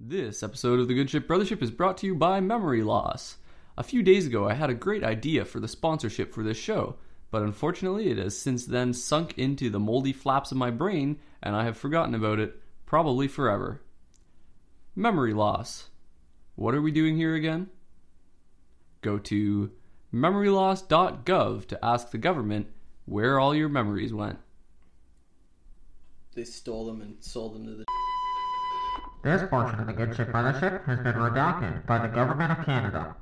This episode of the Good Ship Brothership is brought to you by Memory Loss. A few days ago, I had a great idea for the sponsorship for this show, but unfortunately, it has since then sunk into the moldy flaps of my brain, and I have forgotten about it, probably forever. Memory loss. What are we doing here again? Go to memoryloss.gov to ask the government where all your memories went. They stole them and sold them to the. This portion of the Good Ship Brothership has been redacted by the Government of Canada.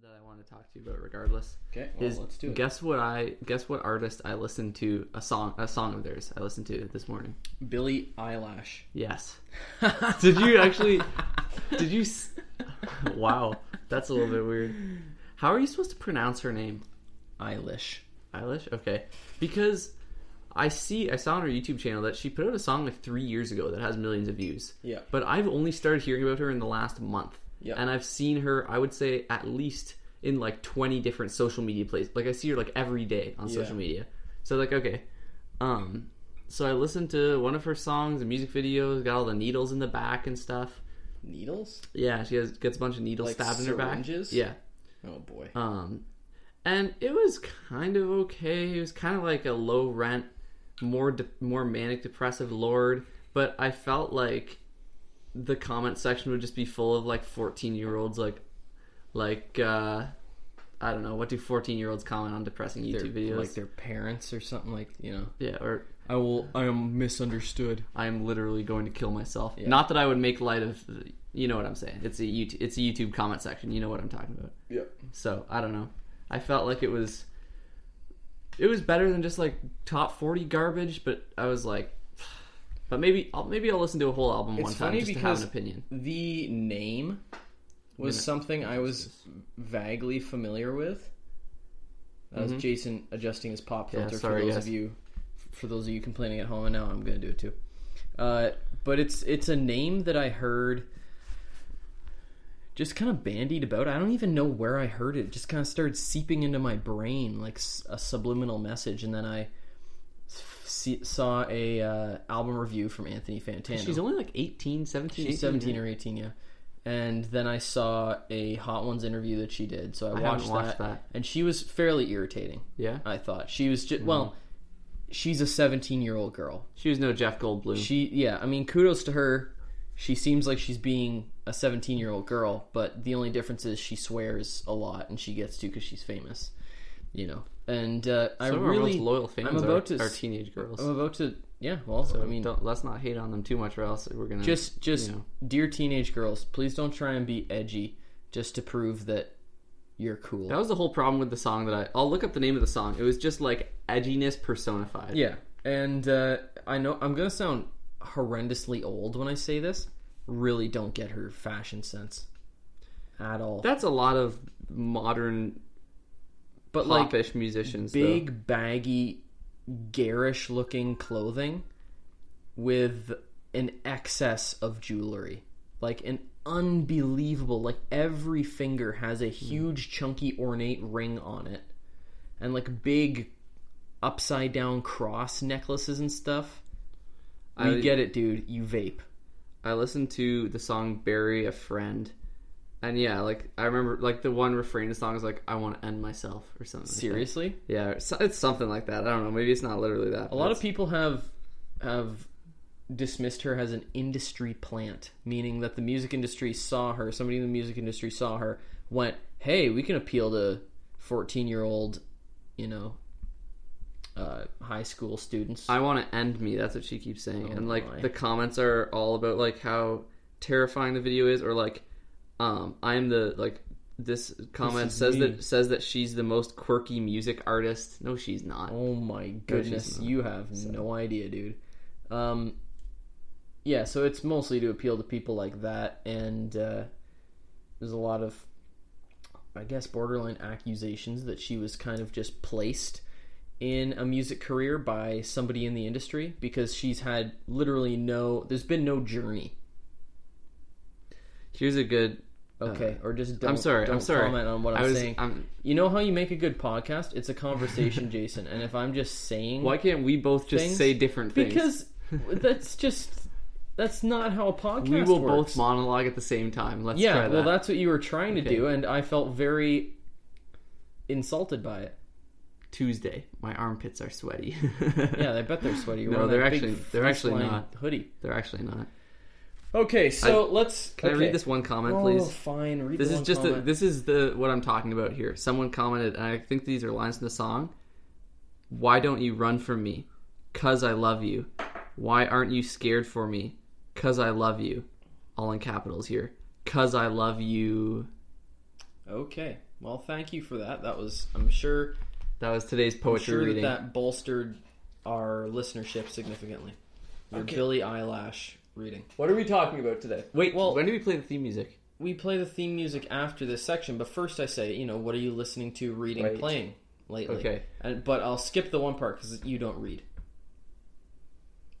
That I want to talk to you about, regardless. Okay, well, is let's do it. guess what I guess what artist I listened to a song a song of theirs I listened to this morning. Billy Eyelash. Yes. did you actually? Did you? Wow, that's a little bit weird. How are you supposed to pronounce her name? Eilish. Eilish. Okay, because I see I saw on her YouTube channel that she put out a song like three years ago that has millions of views. Yeah. But I've only started hearing about her in the last month. Yeah. And I've seen her, I would say, at least in like 20 different social media places. Like, I see her like every day on Yeah. social media. So, like, okay. Um, so I listened to one of her songs, the music videos, got all the needles in the back and stuff. Needles? Yeah, she has gets a bunch of needles Like stabbed in her back. syringes? Yeah. Oh boy. Um, and it was kind of okay. It was kind of like a low rent, more de- more manic depressive Lorde. But I felt like the comment section would just be full of like fourteen year olds, like like uh, I don't know what do fourteen year olds comment on depressing Their- YouTube videos? Like their parents or something like you know. yeah, or I will. I am misunderstood. I am literally going to kill myself. Yeah. Not that I would make light of, you know what I'm saying. It's a YouTube, it's a YouTube comment section. You know what I'm talking about. Yep. So I don't know. I felt like it was it was better than just like top forty garbage, but I was like, but maybe I'll maybe I'll listen to a whole album It's one time just to have an opinion. The name was Gonna- something I was vaguely familiar with. That was Jason adjusting his pop Mm-hmm. Yeah, filter sorry, for those yes. of you for those of you complaining at home, and now I'm going to do it too. Uh, but it's it's a name that I heard just kind of bandied about. I don't even know where I heard it. it just kind of started seeping into my brain like a subliminal message, and then I see, saw a uh, album review from Anthony Fantano. She's only like 18, 17, She's 18, 17 or 18, yeah. And then I saw a Hot Ones interview that she did, so I, haven't watched, watched that, that. and she was fairly irritating. Yeah, I thought she was just well, she's a 17 year old girl. she was no Jeff Goldblum. She, yeah, I mean, kudos to her. She seems like she's being a 17 year old girl, but the only difference is she swears a lot, and she gets to because she's famous, you know. And uh, I Some of our really, most loyal fans I'm about are, to are teenage girls. I'm about to, yeah. Well, so I mean, don't, let's not hate on them too much, or else we're gonna just just you know. dear teenage girls please don't try and be edgy just to prove that you're cool That was the whole problem with the song that I. I'll look up the name of the song. It was just like edginess personified. yeah and uh, i know i'm gonna sound horrendously old when i say this really don't get her fashion sense at all. That's a lot of modern but like musicians. big baggy garish looking clothing with an excess of jewelry. Like an unbelievable like every finger has a hmm. huge chunky ornate ring on it. And like big upside down cross necklaces and stuff we I- get it dude you vape I listened to the song "Bury a Friend," and yeah, like I remember, like the one refrain of the song is like "I want to end myself" or something. like seriously Yeah, it's, it's something like that. I don't know. Maybe it's not literally that. a lot of people have have dismissed her as an industry plant, meaning that the music industry saw her, somebody in the music industry saw her, went, "Hey, we can appeal to 14-year-old, you know, uh, high school students." I want to end me. That's what she keeps saying, and like my. the comments are all about like how terrifying the video is, or like, um, I'm the like this comment is says me. that says that she's the most quirky music artist. No, she's not. Oh my goodness, not. you have no idea, dude. Um, yeah, so it's mostly to appeal to people like that, and uh, there's a lot of, I guess, borderline accusations that she was kind of just placed in a music career by somebody in the industry because she's had literally no, there's been no journey. Here's a good. Uh, okay, or just don't, I'm sorry. Don't I'm sorry. comment on what I I'm was. saying. I'm, you know how you make a good podcast? It's a conversation, Jason. And if I'm just saying why can't we both just Things? say different things? because that's just that's not how a podcast we will works. both monologue at the same time. Let's yeah, try well, that's what you were trying to Okay. do, and I felt very insulted by it. Tuesday. My armpits are sweaty. Yeah, I bet they're sweaty. You're No, they're actually- they're actually not. hoodie. They're actually not. Okay, so let's. Can I read this one comment, Oh, please? fine. Read This is just a, this is the what I'm talking about here. Someone commented, and I think these are lines in the song. Why don't you run from me? Cause I love you. Why aren't you scared for me? Cause I love you. All in capitals here. Cause I love you. Okay. Well, thank you for that. That was, I'm sure, That was today's I'm poetry sure that, reading. that bolstered our listenership significantly. Your Okay. Billy Eyelash reading. What are we talking about today? Wait, Well- well, when do we play the theme music? We play the theme music after this section, but first I say, you know, what are you listening to, reading, Right. playing lately? Okay. And, but I'll skip the one part because you don't read.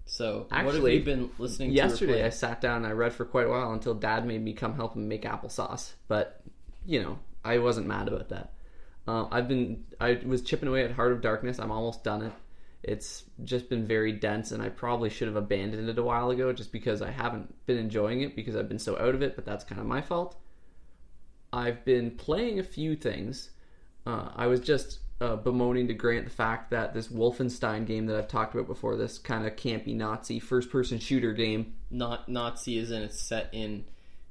So, what have Actually, you been listening to? or Yesterday, I playing? sat down and I read for quite a while until Dad made me come help him make applesauce. But you know, I wasn't mad about that. Uh, I've been I was chipping away at Heart of Darkness. I'm almost done it. It's just been very dense, and I probably should have abandoned it a while ago, just because I haven't been enjoying it because I've been so out of it. But that's kind of my fault. I've been playing a few things. Uh, I was just uh, bemoaning to Grant the fact that this Wolfenstein game that I've talked about before, this kind of campy Nazi first-person shooter game, not Nazi is in it's set in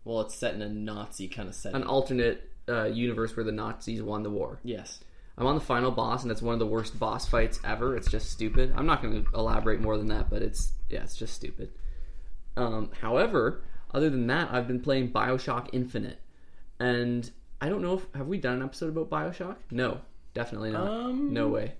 well it's set in a Nazi kind of setting. an alternate uh, universe where the Nazis won the war. yes. I'm on the final boss, and it's one of the worst boss fights ever. It's just stupid. I'm not going to elaborate more than that, but it's yeah, it's just stupid. Um, however, other than that, I've been playing Bioshock Infinite, and I don't know if have we done an episode about Bioshock? No, definitely not. Um, no way.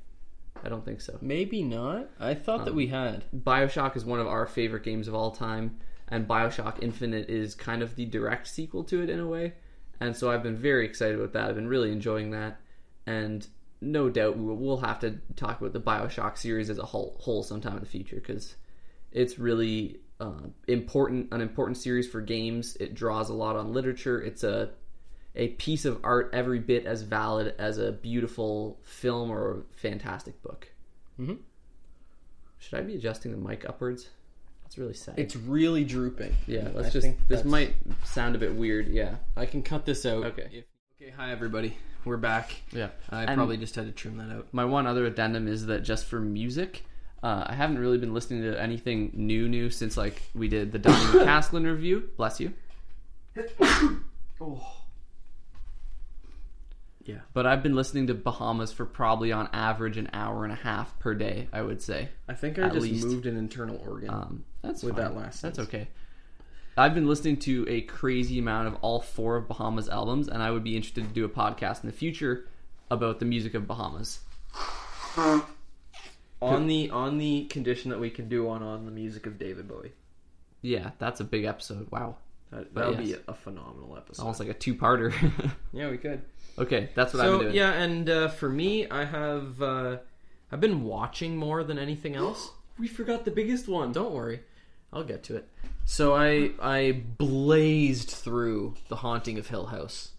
I don't think so. Maybe not. I thought that we had. Bioshock is one of our favorite games of all time, and Bioshock Infinite is kind of the direct sequel to it in a way. And so I've been very excited about that. I've been really enjoying that, and no doubt we will, we'll have to talk about the Bioshock series as a whole, whole sometime in the future because it's really uh, important, an important series for games. It draws a lot on literature. It's a a piece of art every bit as valid as a beautiful film or a fantastic book. Mhm. Should I be adjusting the mic upwards? That's really sad. It's really drooping. yeah, let's I just. This that's- might sound a bit weird. Yeah. I can cut this out. Okay. If- okay. Hi everybody. We're back. Yeah. I And- probably just had to trim that out. My one other addendum is that just for music, uh, I haven't really been listening to anything new, new since like we did the Dunning Castlin review. Bless you. Oh. Yeah. But I've been listening to Bahamas for probably on average an hour and a half per day. I would say. I think I just least. moved an internal organ. Um, that's With fine. that last That's okay. I've been listening to a crazy amount of all four of Bahamas albums, and I would be interested to do a podcast in the future about the music of Bahamas. on the on the condition that we can do one on the music of David Bowie. Yeah, that's a big episode. Wow, That that would yes. be a, phenomenal episode. almost like a two-parter. yeah, we could. okay, that's what I've So been doing. yeah, and uh, for me, I have uh, I've been watching more than anything else. we forgot the biggest one. Don't worry, I'll get to it. So I I blazed through the Haunting of Hill House.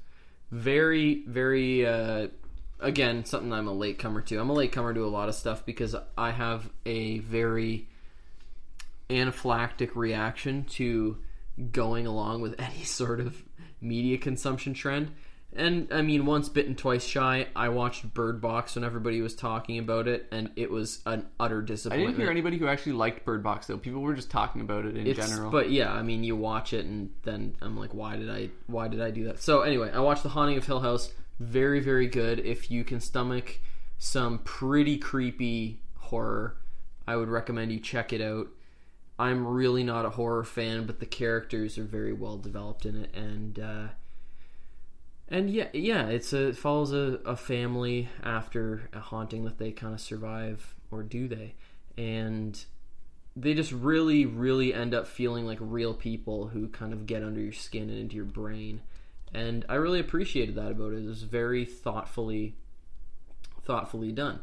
Very very uh, again something I'm a latecomer to. I'm a latecomer to a lot of stuff because I have a very anaphylactic reaction to going along with any sort of media consumption trend. And I mean, once bitten, twice shy. I watched Bird Box when everybody was talking about it, and it was an utter disappointment. I disappointment. didn't hear anybody who actually liked Bird Box though. People were just talking about it in It's- general. But yeah, I mean, you watch it, and then I'm like, why did I? Why did I do that? So anyway, I watched The Haunting of Hill House. Very, very good. If you can stomach some pretty creepy horror, I would recommend you check it out. I'm really not a horror fan, but the characters are very well developed in it, and uh, and yeah, yeah, it's a it follows a, a family after a haunting that they kind of survive, or do they? And they just really, really end up feeling like real people who kind of get under your skin and into your brain. And I really appreciated that about it. It was very thoughtfully, thoughtfully done.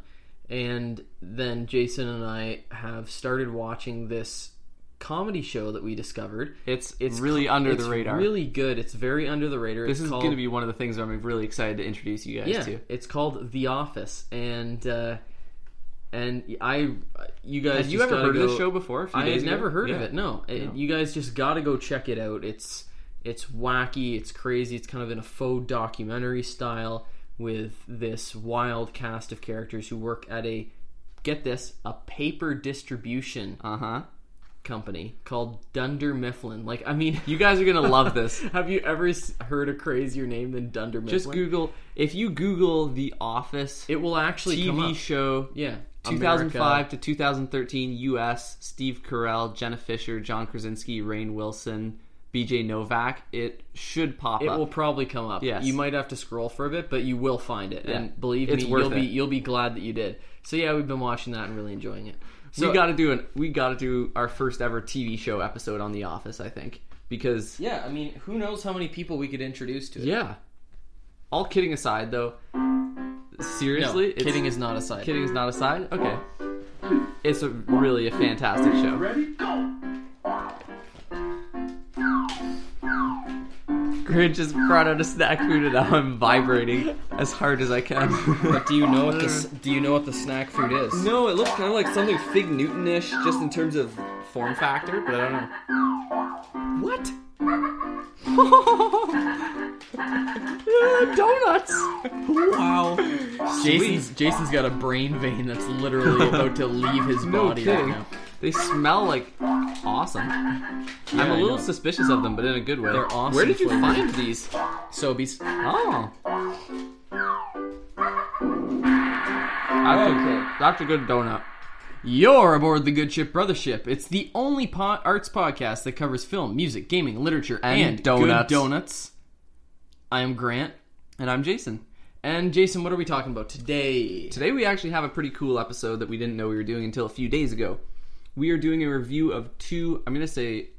And then Jason and I have started watching this comedy show that we discovered. it's It's really co- under it's the radar. Really good. It's very under the radar. this It's is called- going to be one of the things I'm really excited to introduce you guys yeah, to. it's called The Office, and uh, and I, you guys, Had you ever heard of this show before? I had ago? never heard of it. No, It- No. you guys just got to go check it out. It's it's wacky. It's crazy. It's kind of in a faux documentary style with this wild cast of characters who work at a get this a paper distribution Uh huh. Company called Dunder Mifflin. Like, I mean, You guys are gonna love this. have you ever heard a crazier name than Dunder Mifflin? Just Google if you Google The Office It will actually come TV show. Yeah, 2005 America. to 2013 U.S. Steve Carell, Jenna Fischer, John Krasinski, Rainn Wilson, B.J. Novak. It should pop It up. will probably come up. Yes. You might have to scroll for a bit, but you will find it. Yeah. And believe It's me, worth you'll be it. you'll be glad that you did. So yeah, we've been watching that and really enjoying it. So we got to do an we got to do our first ever TV show episode on The Office. I think because yeah, I mean, who knows how many people we could introduce to it? yeah. All kidding aside, though, seriously, no, kidding is not aside. kidding is not aside. Okay, it's a really a fantastic show. Grant just brought out a snack food and now I'm vibrating as hard as I can. But do you know what this? Do you know what the snack food is? no, it looks kind of like something Fig Newton-ish, just in terms of form factor, but I don't know. What? donuts! Wow. Jason's Jason's got a brain vein that's literally about to leave his No body right now. They smell like awesome. I'm I a little suspicious of them, but in a good way. They're awesome Where did you flavors. find these? Sobeys. Oh. A, that's a good donut. You're aboard the Good Ship Brothership. It's the only po- arts podcast that covers film, music, gaming, literature, And and, donuts. good donuts. I am Grant. And I'm Jason. And Jason, what are we talking about today? Today we actually have a pretty cool episode that we didn't know we were doing until a few days ago. We are doing a review of two, I'm going to say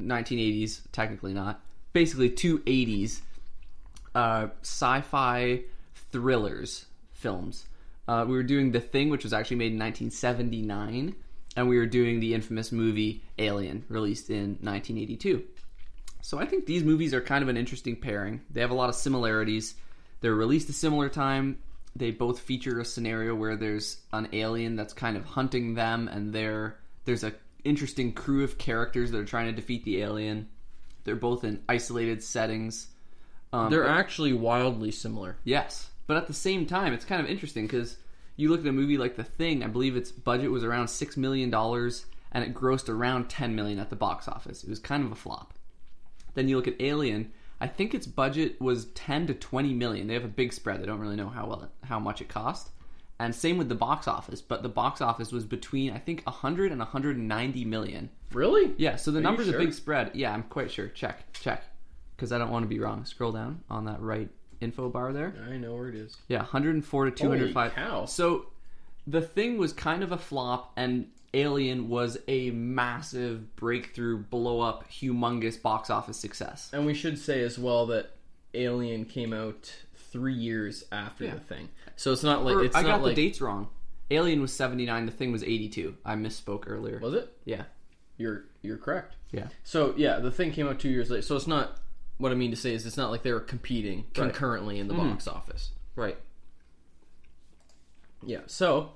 1980s, technically not, basically two 80s uh, sci fi thrillers films. Uh, we were doing The Thing, which was actually made in 1979, and we were doing the infamous movie Alien, released in 1982. So I think these movies are kind of an interesting pairing. They have a lot of similarities. They're released a similar time. They both feature a scenario where there's an alien that's kind of hunting them, and there there's a interesting crew of characters that are trying to defeat the alien. They're both in isolated settings. Um, They're actually wildly similar. Yes, but at the same time, it's kind of interesting because you look at a movie like The Thing. I believe its budget was around six million dollars, and it grossed around ten million at the box office. It was kind of a flop. Then you look at Alien. I think its budget was ten to twenty million. They have a big spread. They don't really know how well it, how much it cost. And same with the box office, but the box office was between I think 100 and 190 million. Really? Yeah, so the you number's sure? a big spread. Yeah, I'm quite sure. Check, check, because I don't want to be wrong. Scroll down on that right info bar there. I know where it is. Yeah, 104 to 205. Holy cow. So the thing was kind of a flop, and Alien was a massive breakthrough, blow up, humongous box office success. And we should say as well that Alien came out three years after Yeah. the thing, so it's not like Or, it's I not got like the dates wrong. Alien was 79, the thing was 82. I misspoke earlier. was it? Yeah, You're you're correct. yeah. So yeah, the thing came out two years later. So it's not. What I mean to say is, it's not like they were competing Right. concurrently in the mm-hmm. box office. Right. Yeah. So,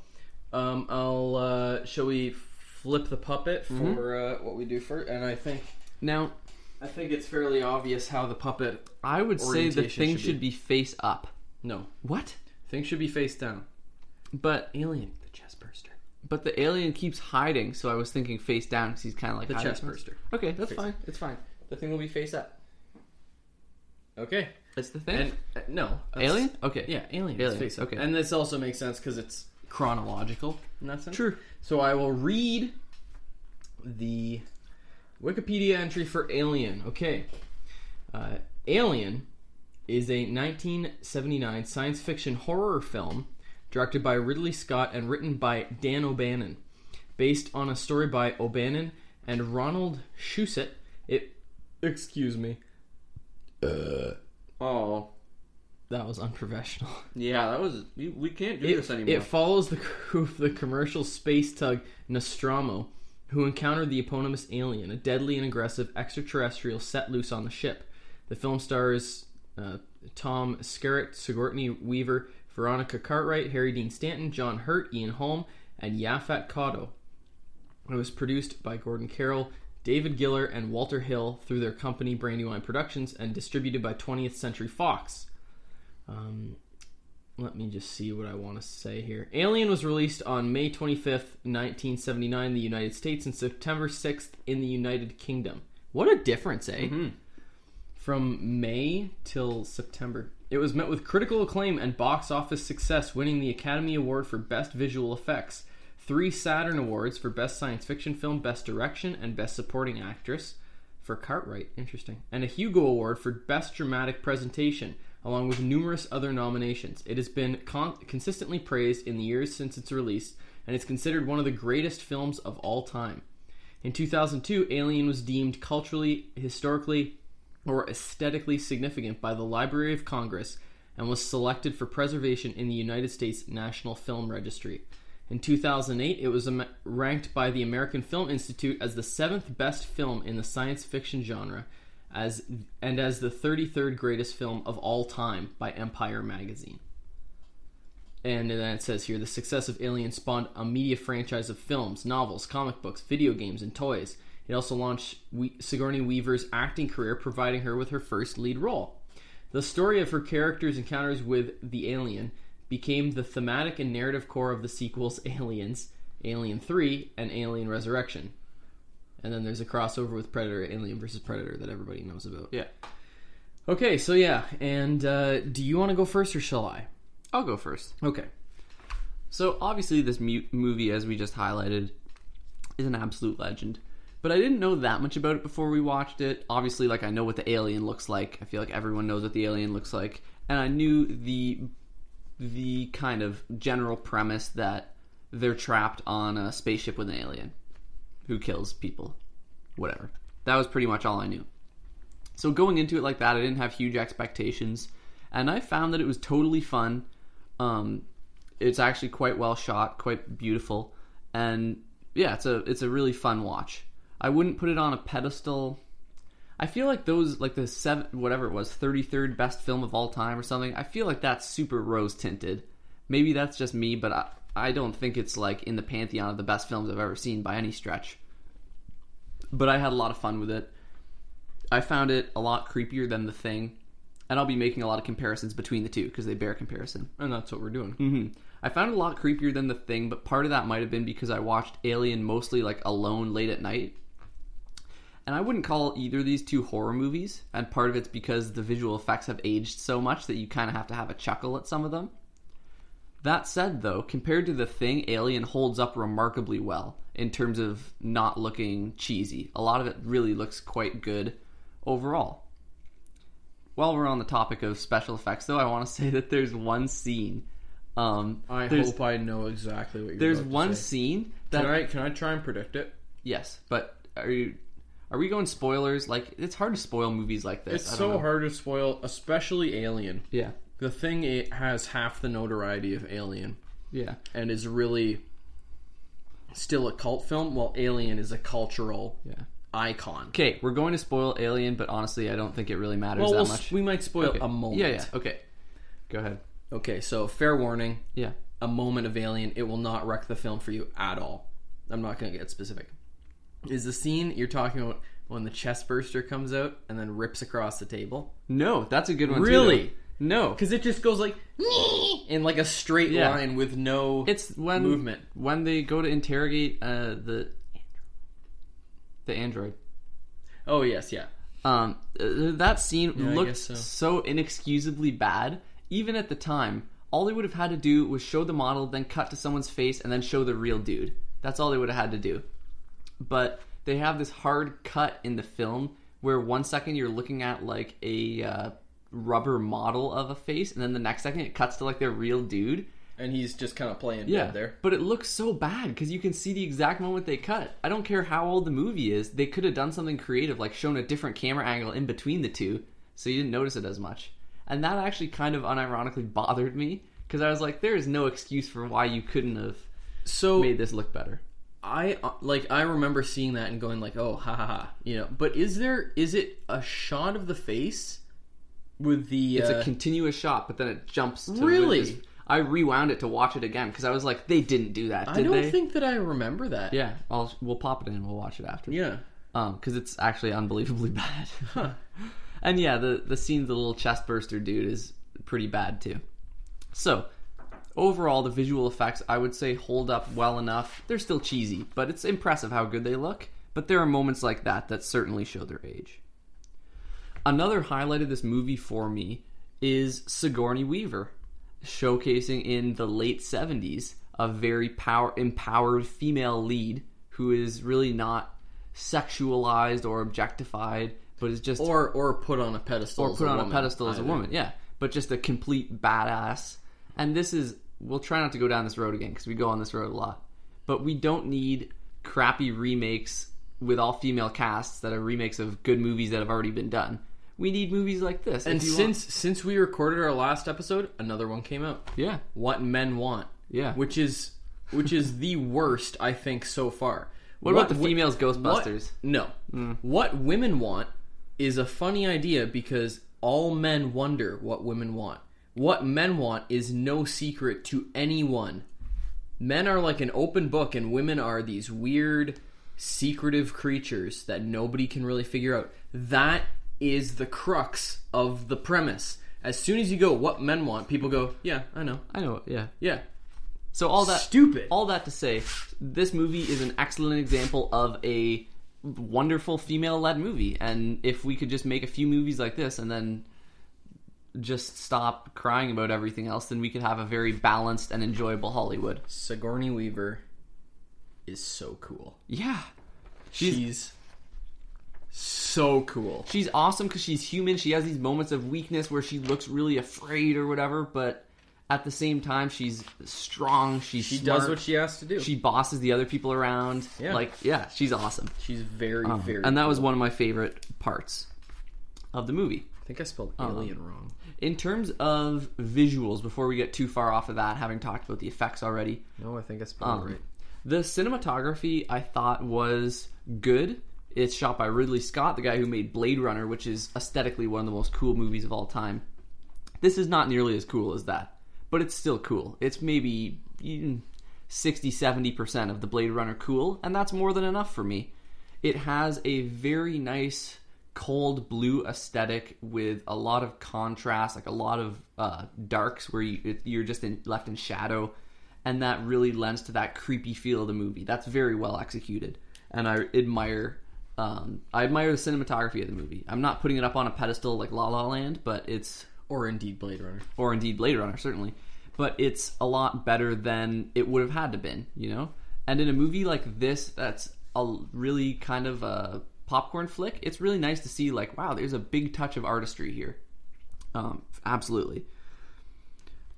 um, I'll. Uh, shall we flip the puppet for uh, what we do first? And I think Now, I think it's fairly obvious how the puppet. I would say the thing should should be face up. No, What? thing should be face down. But Alien, the chest burster. but the alien keeps hiding, so I was thinking face down because he's kind of like The chest burster. Okay, that's Face. fine. It's fine. The thing will be face up. Okay. It's the thing. And uh, no, Alien? Okay. Yeah, alien. Alien, face up. okay. And this also makes sense because it's chronological in that sense. True. So I will read the Wikipedia entry for Alien. Okay. Uh, Alien is a 1979 science fiction horror film directed by Ridley Scott and written by Dan O'Bannon. Based on a story by O'Bannon and Ronald Shusett. It. Excuse me. Oh, That was unprofessional. yeah. That was we, we can't do It, this anymore. it follows the crew of the commercial space tug Nostromo, who encountered the eponymous alien, a deadly and aggressive extraterrestrial set loose on the ship. The film stars uh, Tom Skerritt, Sigourney Weaver, Veronica Cartwright, Harry Dean Stanton, John Hurt, Ian Holm, and Yaphet Kotto. It was produced by Gordon Carroll, David Giler, and Walter Hill through their company Brandywine Productions and distributed by 20th Century Fox. Um, let me just see what I want to say here. Alien was released on May 25th, 1979 in the United States and September 6th in the United Kingdom. What a difference, eh? From May till September. It was met with critical acclaim and box office success, winning the Academy Award for Best Visual Effects, three Saturn Awards for Best Science Fiction Film, Best Direction, and Best Supporting Actress for Cartwright. Interesting. And a Hugo Award for Best Dramatic Presentation, along with numerous other nominations. It has been con- consistently praised in the years since its release, and is considered one of the greatest films of all time. In 2002, Alien was deemed culturally, historically, or aesthetically significant by the Library of Congress and was selected for preservation in the United States National Film Registry. In 2008, it was ranked by the American Film Institute as the seventh best film in the science fiction genre, as and as the 33rd greatest film of all time by Empire magazine. And then it says here the success of Alien spawned a media franchise of films, novels, comic books, video games, and toys. It also launched Sigourney Weaver's acting career, providing her with her first lead role. The story of her character's encounters with the alien became the thematic and narrative core of the sequels Aliens, Alien 3, and Alien Resurrection. And then there's a crossover with Predator, Alien versus Predator that everybody knows about. Yeah. Okay, so yeah, and uh, do you want to go first or shall I? I'll go first. Okay. So obviously, this mu- movie, as we just highlighted, is an absolute legend. But I didn't know that much about it before we watched it. Obviously, like I know what the alien looks like. I feel like everyone knows what the alien looks like, and I knew the the kind of general premise that they're trapped on a spaceship with an alien who kills people. Whatever. That was pretty much all I knew. So going into it like that, I didn't have huge expectations, and I found that it was totally fun. Um, it's actually quite well shot, quite beautiful, and yeah, it's a it's a really fun watch. I wouldn't put it on a pedestal. I feel like those like the seven whatever it was, thirty third best film of all time or something. I feel like that's super rose tinted. Maybe that's just me, but I I don't think it's like in the pantheon of the best films I've ever seen by any stretch. But I had a lot of fun with it. I found it a lot creepier than The Thing, and I'll be making a lot of comparisons between the two because they bear comparison. And that's what we're doing. hmm I found it a lot creepier than The Thing, but part of that might have been because I watched Alien mostly like alone late at night. And I wouldn't call either of these two horror movies, and part of it's because the visual effects have aged so much that you kind of have to have a chuckle at some of them. That said, though, compared to The Thing, Alien holds up remarkably well in terms of not looking cheesy. A lot of it really looks quite good overall. While we're on the topic of special effects, though, I want to say that there's one scene. Um, I hope I know exactly what you're there's one scene that Can I can I try and predict it? yes, but are you are we going spoilers? Like it's hard to spoil movies like this. It's so know. hard to spoil, especially Alien. Yeah, The thing it has half the notoriety of Alien yeah. and is really still a cult film, while Alien is a cultural Yeah. icon. Okay, we're going to spoil Alien, but honestly, I don't think it really matters Well, that we'll, much. we might spoil Okay. a moment. Yeah, yeah. Okay, go ahead. Okay, so fair warning: Yeah. a moment of Alien, it will not wreck the film for you at all. I'm not going to get specific. Is the scene you're talking about when the chest burster comes out and then rips across the table? No, that's a good one. Really? though. No, Because it just goes like in like a straight Yeah. line with no. it's when movement. when they go to interrogate uh, the the android. oh yes, yeah. Um, uh, that scene I looked guess so. so. inexcusably bad. Even at the time, all they would have had to do was show the model, then cut to someone's face, and then show the real dude. That's all they would have had to do. But they have this hard cut in the film where one second you're looking at like a uh, rubber model of a face, and then the next second it cuts to like their real dude. And he's just kind of playing Yeah, dead there. but it looks so bad because you can see the exact moment they cut. I don't care how old the movie is; they could have done something creative, like shown a different camera angle in between the two, so you didn't notice it as much. And that actually kind of unironically bothered me because I was like, "There is no excuse for why you couldn't have So made this look better." I uh, like I remember seeing that and going like, "Oh, ha ha ha," you know. But is there is it a shot of the face with the? It's uh, a continuous shot, but then it jumps. To Really? I rewound it to watch it again because I was like, they didn't do that, I don't they? think that I remember that. yeah, I'll we'll pop it in. and We'll watch it after. Yeah. um, because it's actually unbelievably bad. and yeah, the the scene the little chest burster dude is pretty bad too. So overall, the visual effects I would say hold up well enough. They're still cheesy, but it's impressive how good they look. But there are moments like that that certainly show their age. Another highlight of this movie for me is Sigourney Weaver, showcasing in the late 70s a very power empowered female lead who is really not sexualized or objectified, but is just Or or put on a pedestal. or put a on a pedestal as a woman. Yeah, but just a complete badass. And this is we'll try not to go down this road again because we go on this road a lot. But we don't need crappy remakes with all female casts that are remakes of good movies that have already been done. We need movies like this. And if you since since we recorded our last episode, another one came out. yeah, What Men Want. Yeah. Which is which is the worst I think so far. what about the females what- Ghostbusters? No. Hmm. What women want is a funny idea because all men wonder what women want. What men want is no secret to anyone. Men are like an open book, and women are these weird, secretive creatures that nobody can really figure out. That is the crux of the premise. As soon as you go, what men want, people go, yeah, I know. I know. Yeah. Yeah. So all that Stupid. All that to say, this movie is an excellent example of a wonderful female-led movie. And if we could just make a few movies like this and then just stop crying about everything else, then we could have a very balanced and enjoyable Hollywood. Sigourney Weaver is so cool. Yeah. She's, She's so cool. she's awesome because she's human. She has these moments of weakness where she looks really afraid or whatever, but at the same time, she's strong. She's She smart. does what she has to do. she bosses the other people around. Yeah. Like, yeah, she's awesome. She's very, Um, very. and that was one of my favorite parts of the movie. I think I spelled Uh-huh. alien wrong. In terms of visuals, before we get too far off of that, having talked about the effects already, No, I think I spelled um, it right. the cinematography I thought was good. It's shot by Ridley Scott, the guy who made Blade Runner, which is aesthetically one of the most cool movies of all time. This is not nearly as cool as that, but it's still cool. It's maybe mm, 60 70% of the Blade Runner cool, and that's more than enough for me. It has a very nice cold blue aesthetic with a lot of contrast, like a lot of uh, darks where you, you're just in, left in shadow, and that really lends to that creepy feel of the movie. That's very well executed, and I admire. Um, I admire the cinematography of the movie. I'm not putting it up on a pedestal like La La Land, but it's Or indeed Blade Runner. or indeed Blade Runner, certainly. But it's a lot better than it would have had to been, you know. And in a movie like this, that's a really kind of a popcorn flick. It's really nice to see, like, wow, there's a big touch of artistry here. Um, absolutely.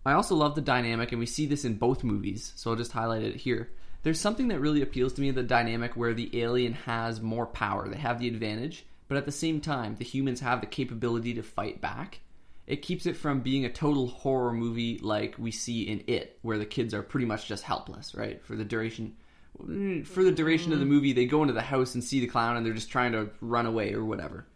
I also love the dynamic, and we see this in both movies, so I'll just highlight it here. There's something that really appeals to me the dynamic where the alien has more power. They have the advantage, but at the same time, the humans have the capability to fight back. It keeps it from being a total horror movie like we see in It, where the kids are pretty much just helpless, right? For the duration for the duration of the movie, they go into the house and see the clown and they're just trying to run away or whatever.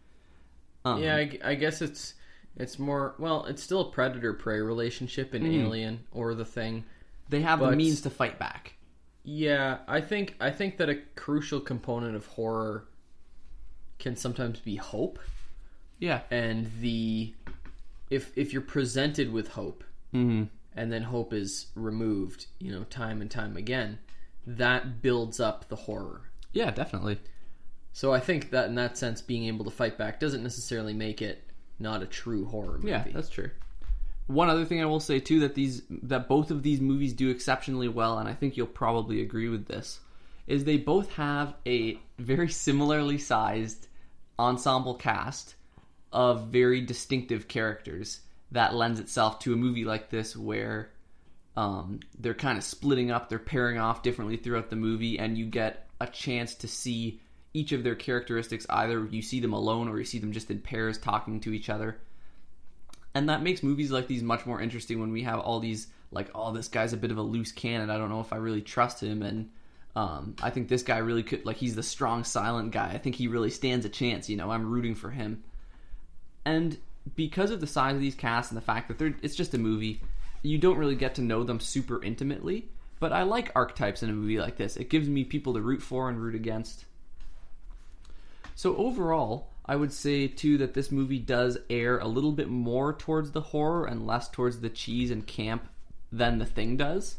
Um, Yeah, I, I guess it's it's more well, it's still a predator prey relationship in Hmm. Alien or the Thing. they have the means to fight back. Yeah, I think I think that a crucial component of horror can sometimes be hope, Yeah. and the if if you're presented with hope Mm-hmm. and then hope is removed, you know, time and time again, that builds up the horror. Yeah, definitely. So I think that in that sense, being able to fight back doesn't necessarily make it not a true horror movie. Yeah, that's true. One other thing I will say too that these that both of these movies do exceptionally well, and I think you'll probably agree with this, is they both have a very similarly sized ensemble cast of very distinctive characters that lends itself to a movie like this where um, they're kind of splitting up, they're pairing off differently throughout the movie, and you get a chance to see each of their characteristics. Either you see them alone or you see them just in pairs talking to each other. And that makes movies like these much more interesting when we have all these, like, oh, this guy's a bit of a loose cannon. I don't know if I really trust him. And um, I think this guy really could, like, he's the strong, silent guy. I think he really stands a chance. You know, I'm rooting for him. And because of the size of these casts and the fact that they're, it's just a movie, you don't really get to know them super intimately. But I like archetypes in a movie like this. It gives me people to root for and root against. So overall, I would say too that this movie does air a little bit more towards the horror and less towards the cheese and camp than The Thing does.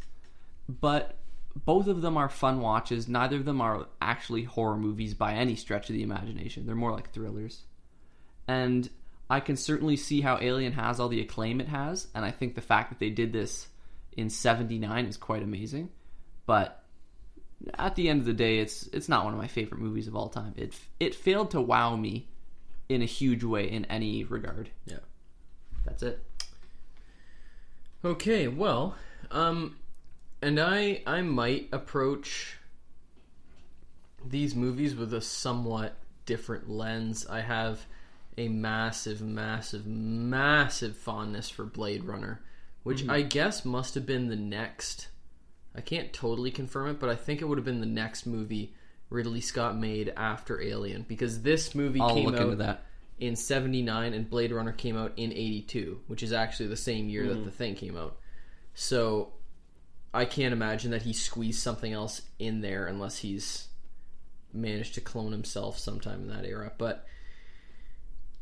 But both of them are fun watches. Neither of them are actually horror movies by any stretch of the imagination. They're more like thrillers. And I can certainly see how Alien has all the acclaim it has, and I think the fact that they did this in 79 is quite amazing. But at the end of the day, it's it's not one of my favorite movies of all time. It it failed to wow me in a huge way in any regard. Yeah. That's it. Okay, well, um, and I I might approach these movies with a somewhat different lens. I have a massive, massive, massive fondness for Blade Runner, which I guess must have been the next. I can't totally confirm it, but I think it would have been the next movie Ridley Scott made after Alien because this movie I'll came look out into that. in 79 and Blade Runner came out in 82, which is actually the same year that hmm. the thing came out. So I can't imagine that he squeezed something else in there unless he's managed to clone himself sometime in that era. But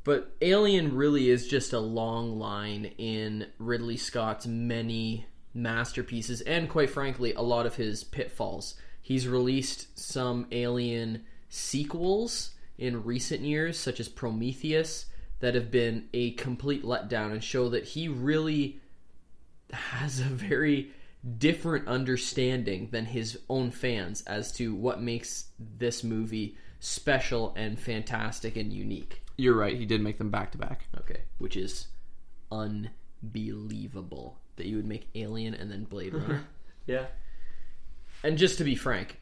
but Alien really is just a long line in Ridley Scott's many masterpieces and quite frankly a lot of his pitfalls. He's released some Alien sequels in recent years such as Prometheus that have been a complete letdown and show that he really has a very different understanding than his own fans as to what makes this movie special and fantastic and unique. You're right. He did make them back to back. Okay, which is unbelievable that you would make Alien and then Blade Runner. Yeah. And just to be frank,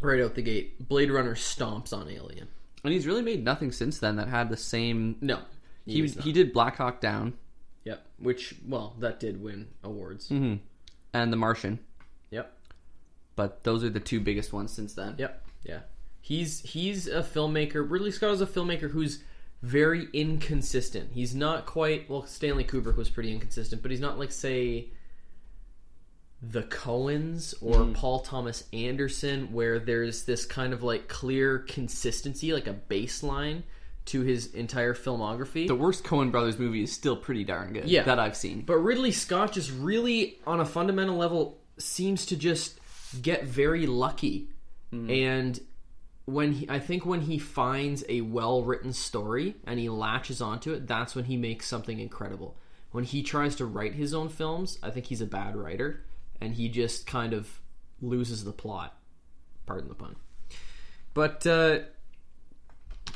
right out the gate, Blade Runner stomps on Alien. And he's really made nothing since then that had the same. No, He was not. he did Black Hawk Down Yep. Which well, that did win awards. Mm-hmm. and The Martian, Yep. but those are the two biggest ones since then. Yep. Yeah. He's he's a filmmaker. Ridley Scott is a filmmaker who's very inconsistent. He's not quite well. Stanley Kubrick was pretty inconsistent, but he's not like say the Coens or mm-hmm. Paul Thomas Anderson, where there's this kind of like clear consistency, like a baseline to his entire filmography. The worst Coen Brothers movie is still pretty darn good. Yeah. that I've seen. But Ridley Scott just really, on a fundamental level, seems to just get very lucky. Mm-hmm. And when he, I think when he finds a well written story and he latches onto it, that's when he makes something incredible. When he tries to write his own films, I think he's a bad writer, and he just kind of loses the plot. Pardon the pun. But uh,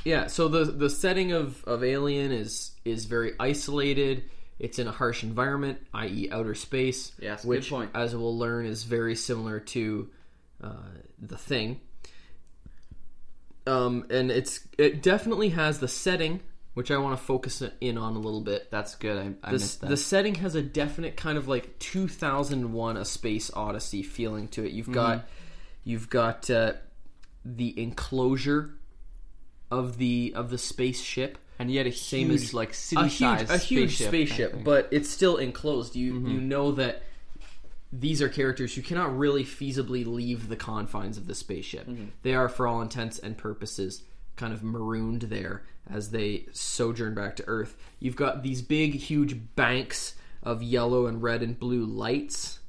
yeah, so the the setting of, of Alien is is very isolated. It's in a harsh environment, i.e., outer space. Yes, good which, point. as we'll learn, is very similar to uh, the Thing. Um, and it's it definitely has the setting, which I want to focus in on a little bit. That's good. I, I The, missed that. the setting has a definite kind of like 2001: A Space Odyssey feeling to it. You've got you've got uh, the enclosure of the of the spaceship and yet a same huge, as like a city huge size a huge spaceship, spaceship, but it's still enclosed. You Mm-hmm. you know that these are characters who cannot really feasibly leave the confines of the spaceship. Mm-hmm. They are, for all intents and purposes, kind of marooned there as they sojourn back to Earth. You've got these big, huge banks of yellow and red and blue lights.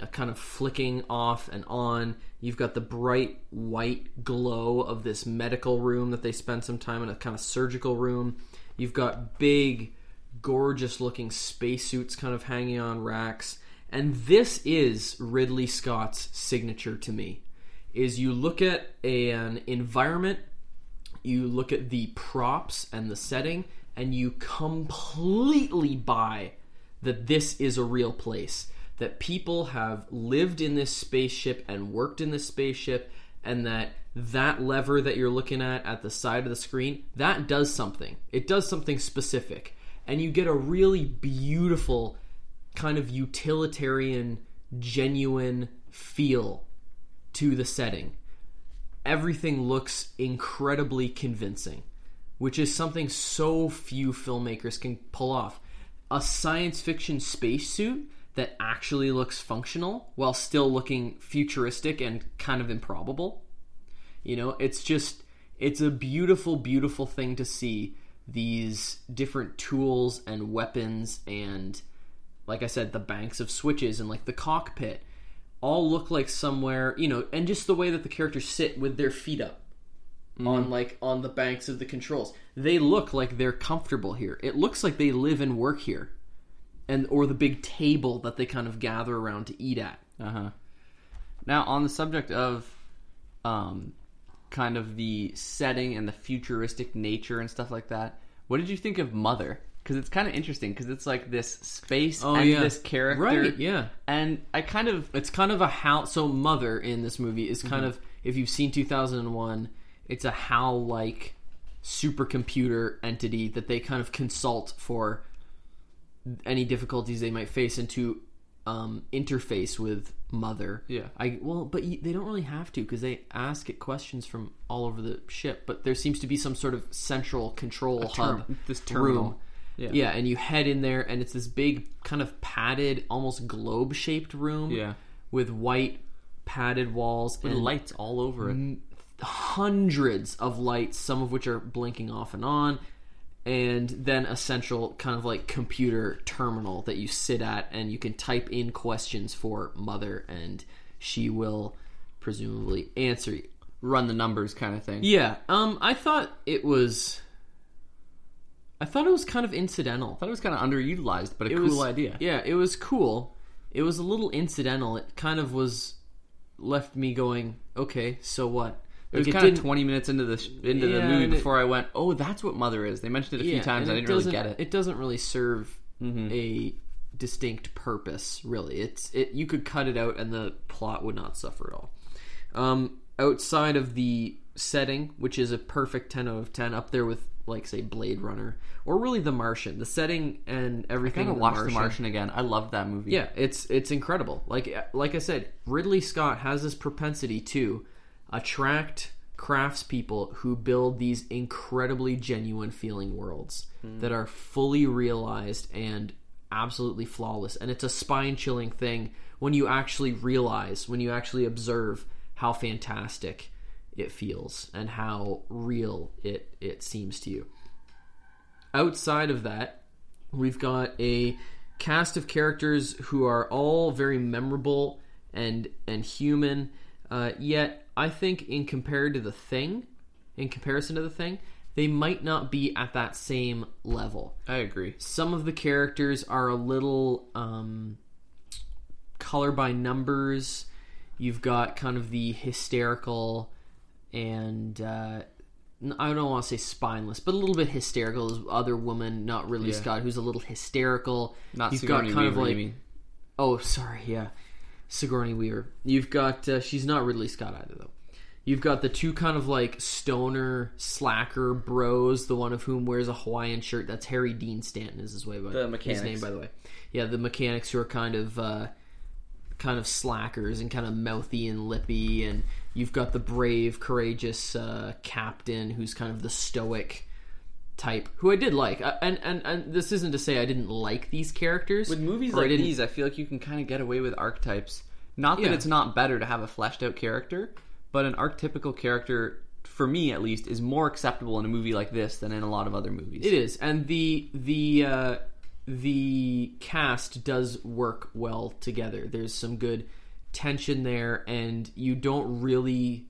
uh, Kind of flicking off and on. You've got the bright white glow of this medical room that they spend some time in, a kind of surgical room. You've got big, gorgeous looking spacesuits kind of hanging on racks. And this is Ridley Scott's signature to me. Is you look at an environment, you look at the props and the setting, and you completely buy that this is a real place. That people have lived in this spaceship and worked in this spaceship, and that that lever that you're looking at at the side of the screen that does something. It does something specific, and you get a really beautiful kind of utilitarian, genuine feel to the setting. Everything looks incredibly convincing, which is something so few filmmakers can pull off. A science fiction spacesuit that actually looks functional while still looking futuristic and kind of improbable. You know, it's just it's a beautiful beautiful thing to see these different tools and weapons and like I said the banks of switches and like the cockpit all look like somewhere, you know, and just the way that the characters sit with their feet up on like on the banks of the controls. They look like they're comfortable here. It looks like they live and work here. And or the big table that they kind of gather around to eat at. Uh huh. Now, on the subject of um, kind of the setting and the futuristic nature and stuff like that, what did you think of Mother? Because it's kind of interesting because it's like this space Oh, and yeah. this character, Right, yeah. And I kind of It's kind of a HAL so mother in this movie is Mm-hmm. kind of if you've seen 2001, it's a HAL like supercomputer entity that they kind of consult for any difficulties they might face and to um, interface with mother. Yeah. I well, but you, they don't really have to because they ask it questions from all over the ship. But there seems to be some sort of central control term- hub, this terminal. room. Yeah. yeah, and you head in there, and it's this big, kind of padded, almost globe-shaped room. Yeah. with white padded walls with and lights all over it. hundreds of lights, some of which are blinking off and on, and then a central kind of like computer terminal that you sit at and you can type in questions for Mother, and she will presumably answer you. Run the numbers kind of thing. Yeah, um, I thought it was. I thought it was kind of incidental. I thought it was kind of underutilized, but a It cool was, idea. Yeah, it was cool. It was a little incidental. It kind of was left me going, okay, so what? It was Like, kind of twenty minutes into the sh- into the movie and it- before I went, "Oh, that's what Mother is." They mentioned it a few times. I didn't really get it. It doesn't really serve Mm-hmm. a distinct purpose, really. It's it. You could cut it out, and the plot would not suffer at all. Um, outside of the setting, which is a perfect ten out of ten, up there with like say Blade Runner or really The Martian. The setting and everything. I everything. kind of in watched The Martian again. I loved that movie. Yeah, it's it's incredible. Like like I said, Ridley Scott has this propensity to attract craftspeople who build these incredibly genuine feeling worlds hmm. that are fully realized and absolutely flawless. And it's a spine chilling thing when you actually realize, when you actually observe how fantastic it feels and how real it it seems to you outside of that, we've got a cast of characters who are all very memorable and and human. Uh, yet, I think in compared to the thing, in comparison to the thing, they might not be at that same level. I agree. Some of the characters are a little um, color by numbers. You've got kind of the hysterical and uh, I don't want to say spineless, but a little bit hysterical. Is other woman, not really Yeah. Scott, who's a little hysterical. Not You've Sigourney got kind Weaver, of like? Oh, sorry, yeah. Sigourney Weaver. You've got uh, she's not Ridley Scott either though. You've got the two kind of like stoner slacker bros, the one of whom wears a Hawaiian shirt. That's Harry Dean Stanton is his way by The his mechanics. name by the way. Yeah, the mechanics who are kind of uh, kind of slackers and kind of mouthy and lippy, and you've got the brave, courageous uh, captain who's kind of the stoic type, who I did like. Uh, and, and and this isn't to say I didn't like these characters With movies I like didn't- these, I feel like you can kind of get away with archetypes. Not that Yeah. it's not better to have a fleshed out character, but an archetypical character, for me at least, is more acceptable in a movie like this than in a lot of other movies. It is, and the the uh, the cast does work well together. There's some good tension there, and you don't really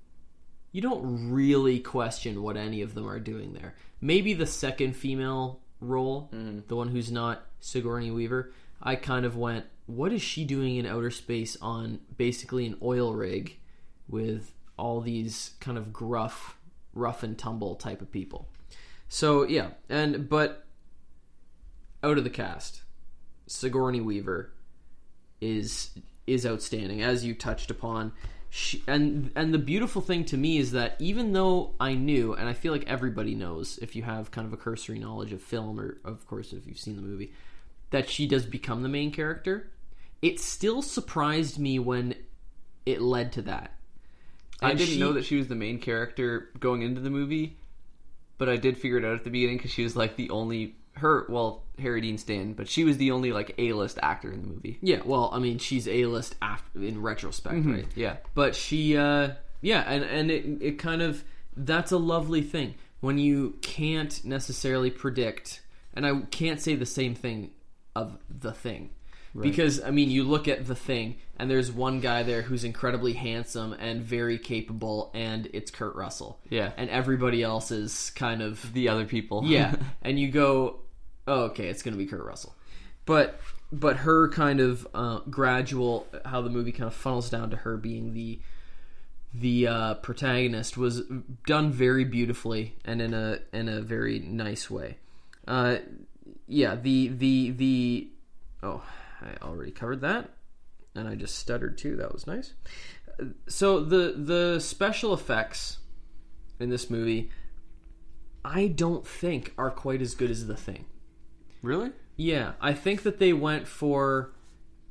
you don't really question what any of them are doing there. Maybe the second female role, mm-hmm. the one who's not Sigourney Weaver, I kind of went, what is she doing in outer space on basically an oil rig with all these kind of gruff, rough and tumble type of people? So yeah, and but out of the cast, Sigourney Weaver is is outstanding as you touched upon. She, and and the beautiful thing to me is that even though I knew, and I feel like everybody knows if you have kind of a cursory knowledge of film, or of course if you've seen the movie, that she does become the main character. It still surprised me when it led to that. I And didn't she- know that she was the main character going into the movie, but I did figure it out at the beginning because she was like the only her. Well, Harry Dean Stanton, but she was the only like A-list actor in the movie. Yeah, well, I mean, she's a list after in retrospect, right? Yeah, But she, uh, yeah, and and it it kind of that's a lovely thing when you can't necessarily predict, and I can't say the same thing of the thing. Because I mean, you look at the thing, and there's one guy there who's incredibly handsome and very capable, and it's Kurt Russell. Yeah. and everybody else is kind of the other people. yeah, and you go, oh, okay, it's going to be Kurt Russell, but but her kind of uh, gradual, how the movie kind of funnels down to her being the the uh, protagonist was done very beautifully and in a in a very nice way. Uh, yeah, the the the oh, I already covered that, and I just stuttered too. That was nice. So the the special effects in this movie I don't think are quite as good as the thing. Really. Yeah, I think that they went for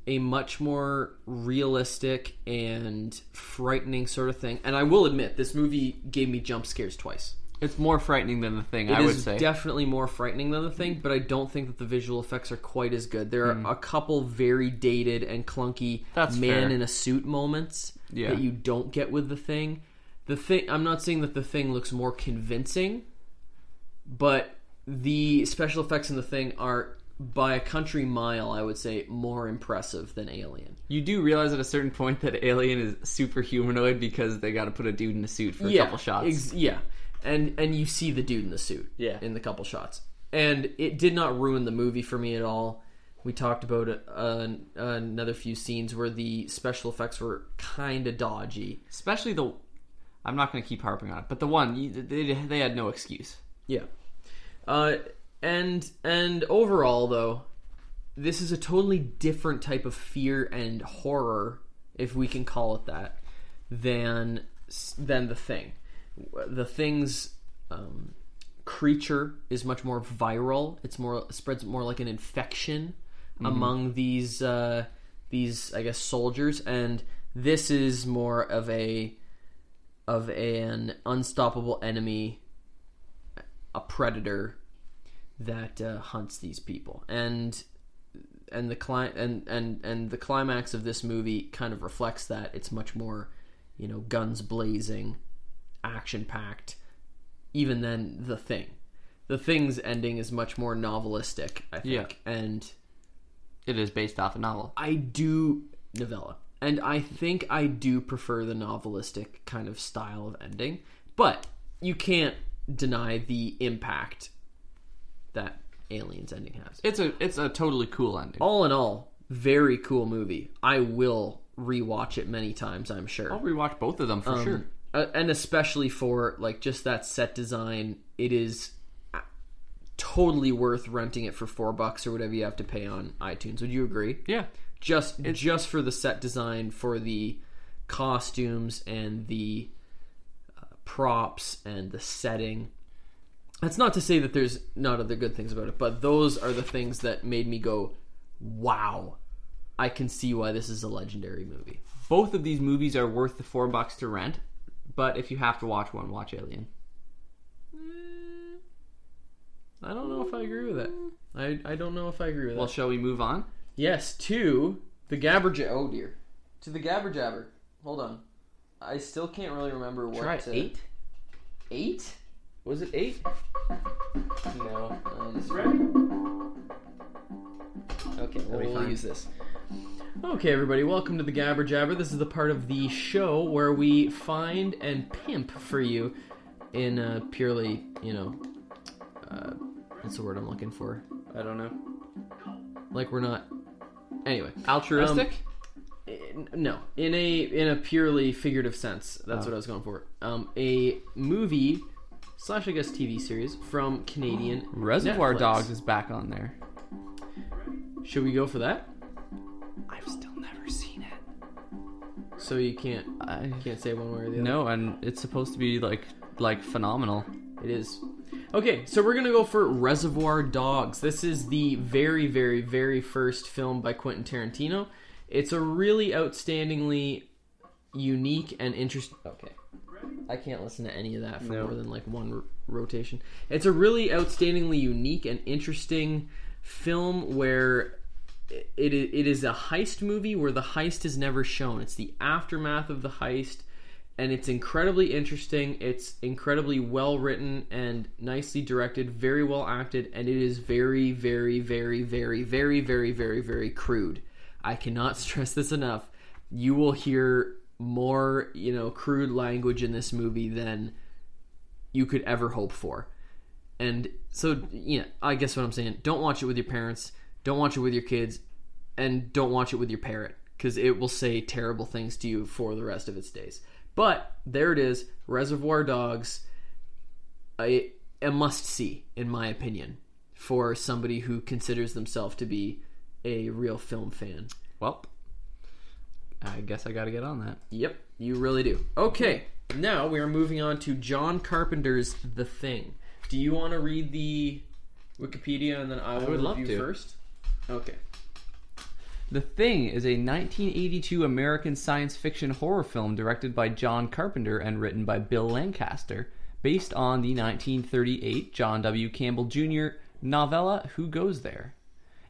a much more realistic and frightening sort of thing. And I will admit, this movie gave me jump scares twice. It's more frightening than the thing. I It would is say. definitely more frightening than the thing, but I don't think that the visual effects are quite as good. There are hmm. a couple very dated and clunky That's man fair. in a suit moments Yeah. that you don't get with the thing. The thing I'm not saying that the thing looks more convincing, but the special effects in the thing are by a country mile, I would say, more impressive than Alien. you do realize at a certain point that Alien is super humanoid because they got to put a dude in a suit for a couple shots. ex- yeah, and and you see the dude in the suit. Yeah. in the couple shots, and it did not ruin the movie for me at all. We talked about uh, another few scenes where the special effects were kind of dodgy. Especially the. I'm not going to keep harping on it, but the one they they had no excuse. Yeah. Uh, and and overall though, this is a totally different type of fear and horror, if we can call it that, than than the thing. The thing's um, creature is much more viral. It's more spreads more like an infection among these uh, these I guess soldiers, and this is more of a of an unstoppable enemy a predator that uh, hunts these people and and the cli- and, and and the climax of this movie kind of reflects that it's much more you know guns blazing action packed even than the thing the thing's ending is much more novelistic i think Yeah. and It is based off a novel. I do novella, and I think I do prefer the novelistic kind of style of ending. But you can't deny the impact that Aliens ending has. It's a it's a totally cool ending. All in all, very cool movie. I will rewatch it many times. I'm sure. I'll rewatch both of them for sure. Uh, and especially for like just that set design, it is uh, totally worth renting it for four bucks or whatever you have to pay on iTunes. Would you agree? Yeah, just just for the set design for the costumes and the uh, props and the setting that's not to say that there's not other good things about it but those are the things that made me go wow i can see why this is a legendary movie both of these movies are worth the four bucks to rent. But if you have to watch one, watch Alien. i don't know if i agree with that i, I don't know if i agree with that. Well, shall we move on? yes to the gabberja oh dear to the Gabber Jabber. hold on i still can't really remember what Try uh, eight. Eight? Was it eight? No. Um, okay, well, be we'll fine. use this. Okay, everybody, welcome to the Gabber Jabber. This is the part of the show where we find and pimp for you in a purely, you know, uh, what's the word I'm looking for? I don't know. Like we're not. Anyway, Altruistic. in- no, in a in a purely figurative sense. That's what I was going for. Um, a movie slash I guess TV series from Canadian Reservoir Netflix. Dogs is back on there. Should we go for that? I've still never seen it. So you can't I can't say one way or the other. no, and it's supposed to be like like phenomenal. It is. Okay, so we're gonna go for Reservoir Dogs. This is the very, very, very first film by Quentin Tarantino. It's a really outstandingly unique and interesting. Okay. I can't listen to any of that for No. more than like one r- rotation. It's a really outstandingly unique and interesting film where it, it it is a heist movie where the heist is never shown. It's the aftermath of the heist and it's incredibly interesting. It's incredibly well written and nicely directed, very well acted, and it is very, very, very, very, very, very, very, very crude. I cannot stress this enough. You will hear more, you know, crude language in this movie than you could ever hope for. And so, know, I guess what I'm saying, don't watch it with your parents, don't watch it with your kids, and don't watch it with your parrot because it will say terrible things to you for the rest of its days. But there it is, Reservoir Dogs, a must see in my opinion for somebody who considers themselves to be a real film fan. Well, I guess I got to get on that. Yep, you really do. Okay, now we are moving on to John Carpenter's The Thing. Do you want to read the Wikipedia and then I will would love to. first? Okay. The Thing is a 1982 American science fiction horror film directed by John Carpenter and written by Bill Lancaster, based on the 1938 John W. Campbell Jr. novella Who Goes There.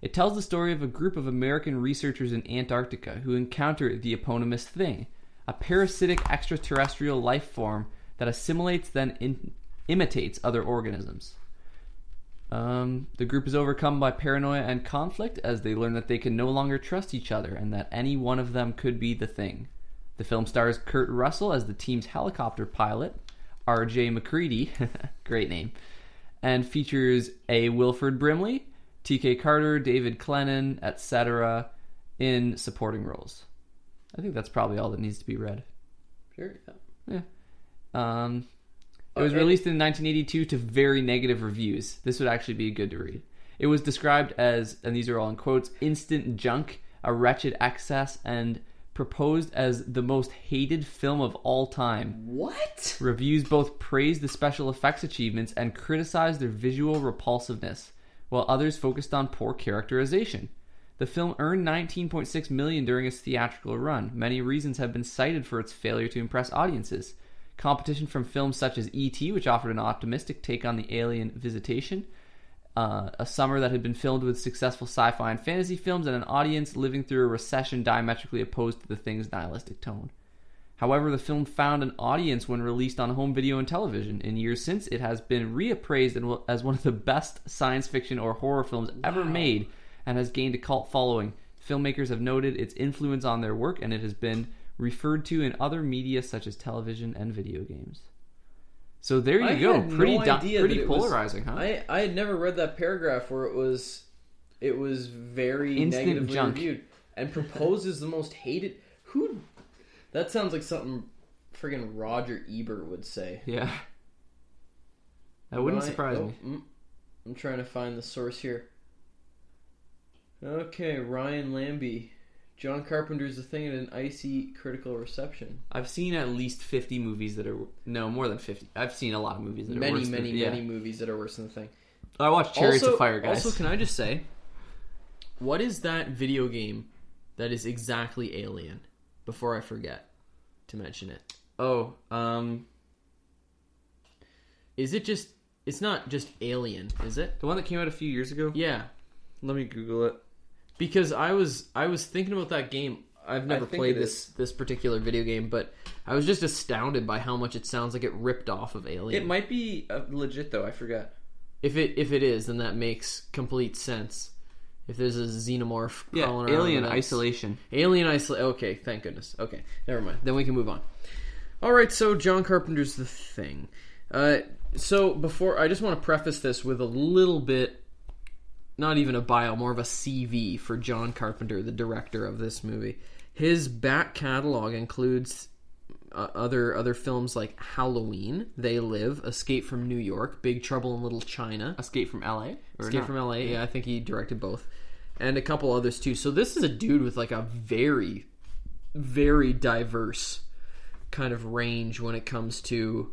It tells the story of a group of American researchers in Antarctica who encounter the eponymous Thing, a parasitic extraterrestrial life form that assimilates then in- imitates other organisms. Um, the group is overcome by paranoia and conflict as they learn that they can no longer trust each other and that any one of them could be the thing. The film stars Kurt Russell as the team's helicopter pilot, R.J. MacReady, great name, and features A. Wilford Brimley, T.K. Carter, David Clennon, etc. in supporting roles. I think that's probably all that needs to be read. Sure. Yeah. Um, it was Okay. released in 1982 to very negative reviews. This would actually be good to read. It was described as, and these are all in quotes, instant junk, a wretched excess, and proposed as the most hated film of all time. What? Reviews both praised the special effects achievements and criticized their visual repulsiveness, while others focused on poor characterization. The film earned 19.6 million during its theatrical run. Many reasons have been cited for its failure to impress audiences. Competition from films such as E.T., which offered an optimistic take on the alien visitation, uh, a summer that had been filled with successful sci-fi and fantasy films, and an audience living through a recession diametrically opposed to the thing's nihilistic tone. However, the film found an audience when released on home video and television. In years since, it has been reappraised as one of the best science fiction or horror films ever made and has gained a cult following. Filmmakers have noted its influence on their work, and it has been referred to in other media such as television and video games. So there you I go. Pretty no pretty it was- polarizing, huh? I I had never read that paragraph where it was it was very Instant negatively junk. reviewed and proposes the most hated who that sounds like something friggin' Roger Ebert would say. yeah. That wouldn't surprise oh, me. mm, I'm trying to find the source here. Okay, Ryan Lambie. John Carpenter's The Thing at an icy critical reception. I've seen at least 50 movies that are no more than 50. I've seen a lot of movies that are Many, worse many, than, yeah. many movies that are worse than The Thing. I watched Chariots also, of Fire, guys. Also, can I just say, what is that video game that is exactly Alien? Before I forget to mention it, oh, um, is it just? It's not just Alien, is it? the one that came out a few years ago. Yeah, Let me Google it. because I was I was thinking about that game. I've never played this this particular video game, but I was just astounded by how much it sounds like it ripped off of Alien. It might be uh, legit though. I forgot. if it if it is, then that makes complete sense. If there's a xenomorph Yeah, Alien. Isolation. Alien Isolation. Okay, thank goodness. Okay, never mind. Then we can move on. All right, so John Carpenter's The Thing. Uh, so before, I just want to preface this with a little bit, not even a bio, more of a CV for John Carpenter, the director of this movie. His back catalog includes uh, other other films like Halloween, They Live, Escape from New York, Big Trouble in Little China, Escape from L.A. Escape not? from LA. Yeah, I think he directed both, and a couple others too. So this is a dude with like a very, very diverse kind of range when it comes to.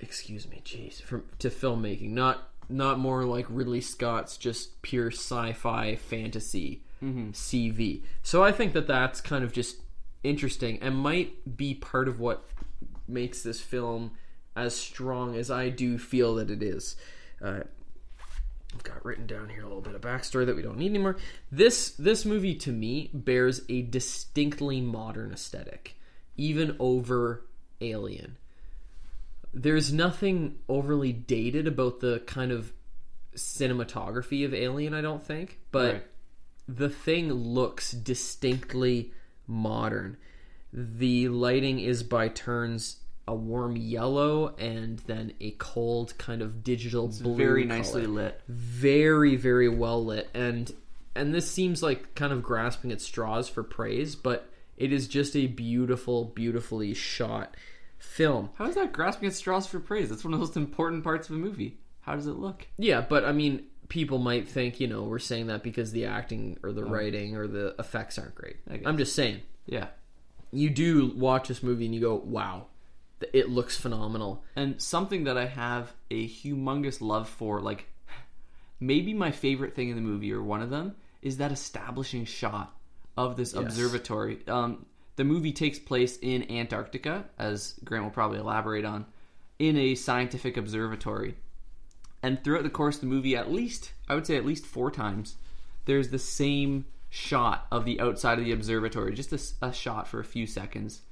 Excuse me, jeez, from to filmmaking. Not not more like Ridley Scott's just pure sci-fi fantasy CV. So I think that that's kind of just interesting and might be part of what makes this film as strong as I do feel that it is. Uh, I've got written down here a little bit of backstory that we don't need anymore. This this movie to me bears a distinctly modern aesthetic, even over Alien. There's nothing overly dated about the kind of cinematography of Alien, I don't think, but Right. the thing looks distinctly modern. The lighting is by turns a warm yellow and then a cold kind of digital blue Very color nicely lit. very very well lit and and this seems like kind of grasping at straws for praise but it is just a beautiful beautifully shot film How is that grasping at straws for praise? That's one of the most important parts of a movie. How does it look? yeah but i mean people might think you know we're saying that because the acting or the writing or the effects aren't great i'm just saying Yeah. you do watch this movie and you go wow it looks phenomenal And something that I have a humongous love for, like maybe my favorite thing in the movie, or one of them, is that establishing shot of this observatory. Um, the movie takes place in Antarctica, as Grant will probably elaborate on, in a scientific observatory. And throughout the course of the movie, at least, I would say at least four times, there's the same shot of the outside of the observatory, just a shot for a few seconds.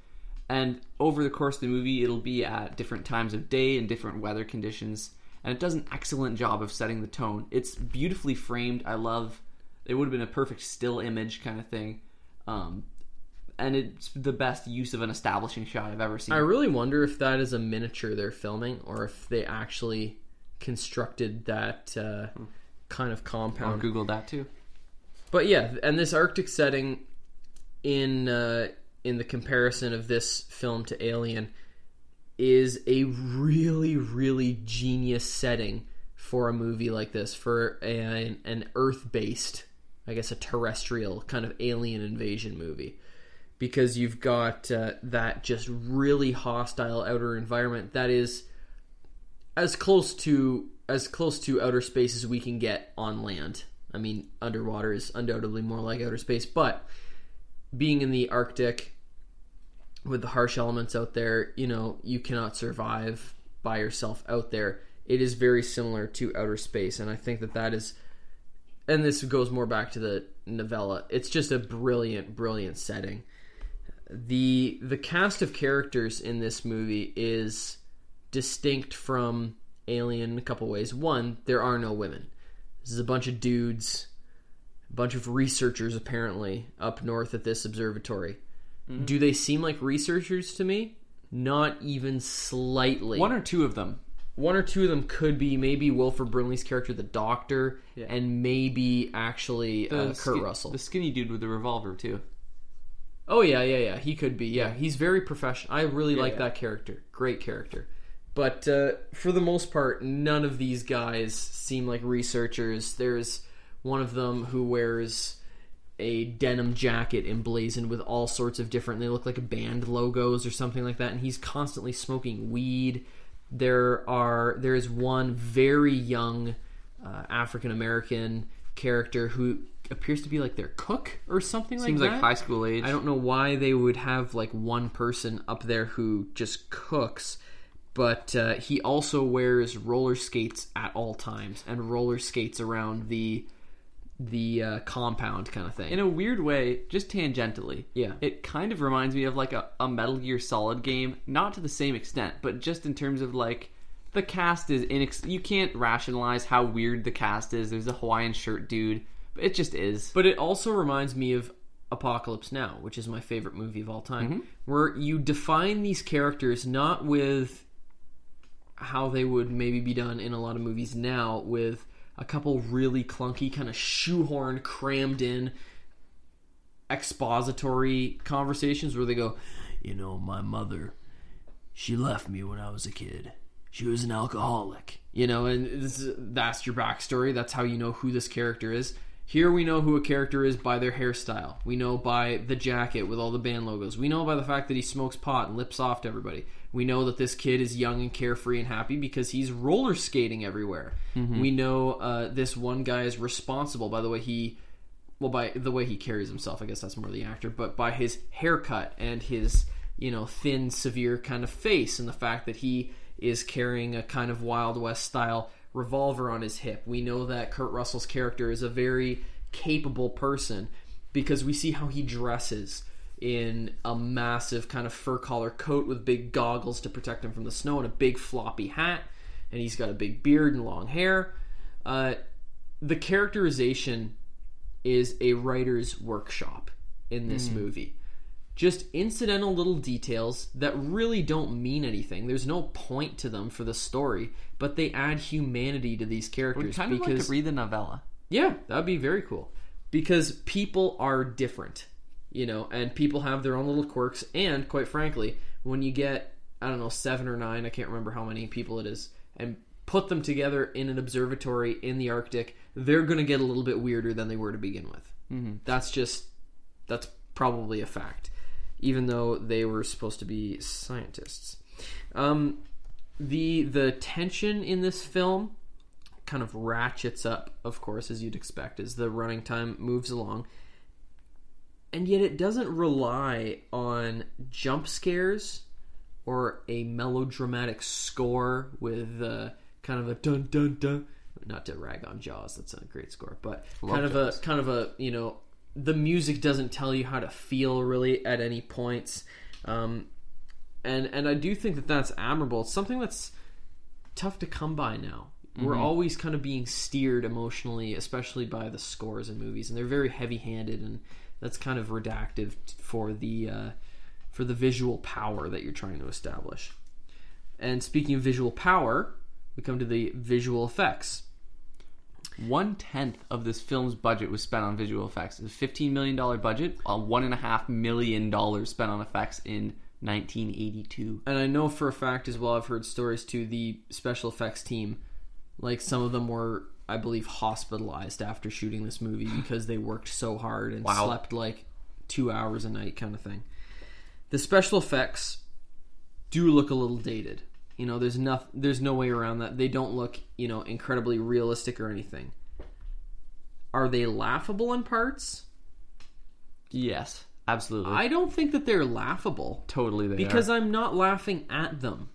And over the course of the movie, it'll be at different times of day and different weather conditions. And it does an excellent job of setting the tone. It's beautifully framed. I love. It would have been a perfect still image kind of thing. Um, and it's the best use of an establishing shot I've ever seen. i really wonder if that is a miniature they're filming or if they actually constructed that uh, kind of I'll compound Google that too. But yeah, and this Arctic setting in uh, in the comparison of this film to Alien is a really really genius setting for a movie like this for an, an Earth based, I guess a terrestrial kind of alien invasion movie. Because you've got uh, that just really hostile outer environment that is as close to as close to outer space as we can get on land. I mean, underwater is undoubtedly more like outer space, but being in the Arctic with the harsh elements out there, you know, you cannot survive by yourself out there. It is very similar to outer space, and I think that that is, and this goes more back to the novella. It's just a brilliant, brilliant setting. the The cast of characters in this movie is distinct from Alien in a couple ways. One, there are no women. This is a bunch of dudes, a bunch of researchers apparently up north at this observatory. Do they seem like researchers to me? Not even slightly. One or two of them. One or two of them could be maybe Wilford Brimley's character, the Doctor, Yeah. and maybe actually uh, Kurt skin- Russell. the skinny dude with the revolver too. Oh yeah, yeah, yeah. He could be. Yeah, he's very professional. I really like yeah. that character. Great character. But uh, for the most part, none of these guys seem like researchers. There's one of them who wears a denim jacket emblazoned with all sorts of different. They look like band logos or something like that, and he's constantly smoking weed. There are there is one very young uh, African American character who appears to be like their cook or something Seems like that. Seems like high school age. I don't know why they would have like one person up there who just cooks, but uh, he also wears roller skates at all times and roller skates around the the uh, compound kind of thing. in a weird way, just tangentially. Yeah. It kind of reminds me of like a, a Metal Gear Solid game, not to the same extent, but just in terms of like the cast is inex- you can't rationalize how weird the cast is. There's a Hawaiian shirt dude, but it just is. But it also reminds me of Apocalypse Now, which is my favorite movie of all time, where you define these characters not with how they would maybe be done in a lot of movies now, with a couple really clunky, kind of shoehorned, crammed in expository conversations where they go, You know, my mother, she left me when I was a kid. She was an alcoholic. You know, and this, is- that's your backstory. That's how you know who this character is. Here we know who a character is by their hairstyle. We know by the jacket with all the band logos. We know by the fact that he smokes pot and lips off to everybody. We know that this kid is young and carefree and happy because he's roller skating everywhere. We know uh, this one guy is responsible by the way he well by the way he carries himself i guess that's more the actor but by his haircut and his you know, thin, severe kind of face, and the fact that he is carrying a kind of Wild West style revolver on his hip. We know that Kurt Russell's character is a very capable person because we see how he dresses in a massive kind of fur collar coat with big goggles to protect him from the snow and a big floppy hat, and he's got a big beard and long hair. Uh, the characterization is a writer's workshop in this movie. Just incidental little details that really don't mean anything. There's no point to them for the story, but they add humanity to these characters kind of like because to read the novella. yeah, that'd be very cool. Because people are different, you know, and people have their own little quirks. And quite frankly, when you get, I don't know, seven or nine, I can't remember how many people it is, and put them together in an observatory in the Arctic, they're going to get a little bit weirder than they were to begin with. Mm-hmm. That's just, that's probably a fact, even though they were supposed to be scientists. Um, the the tension in this film kind of ratchets up, of course, as you'd expect, as the running time moves along. And yet it doesn't rely on jump scares or a melodramatic score with uh, kind of a dun dun dun. Not to rag on Jaws, that's a great score, but kind of Jaws. a kind of a you know the music doesn't tell you how to feel really at any points, um, and and I do think that that's admirable. It's something that's tough to come by now. We're always kind of being steered emotionally, especially by the scores in movies, and they're very heavy-handed, and that's kind of redactive for the uh, for the visual power that you're trying to establish. And speaking of visual power, we come to the visual effects. One tenth of this film's budget was spent on visual effects. It's a fifteen million dollar budget, a one and a half million dollars spent on effects in 1982. And I know for a fact as well, I've heard stories to the special effects team, like some of them were, I believe, hospitalized after shooting this movie because they worked so hard and Wow. slept like two hours a night, kind of thing. The special effects do look a little dated. You know, there's no, there's no way around that. They don't look, you know, incredibly realistic or anything. Are they laughable in parts? Yes, absolutely. I don't think that they're laughable. totally they are because are. I'm not laughing at them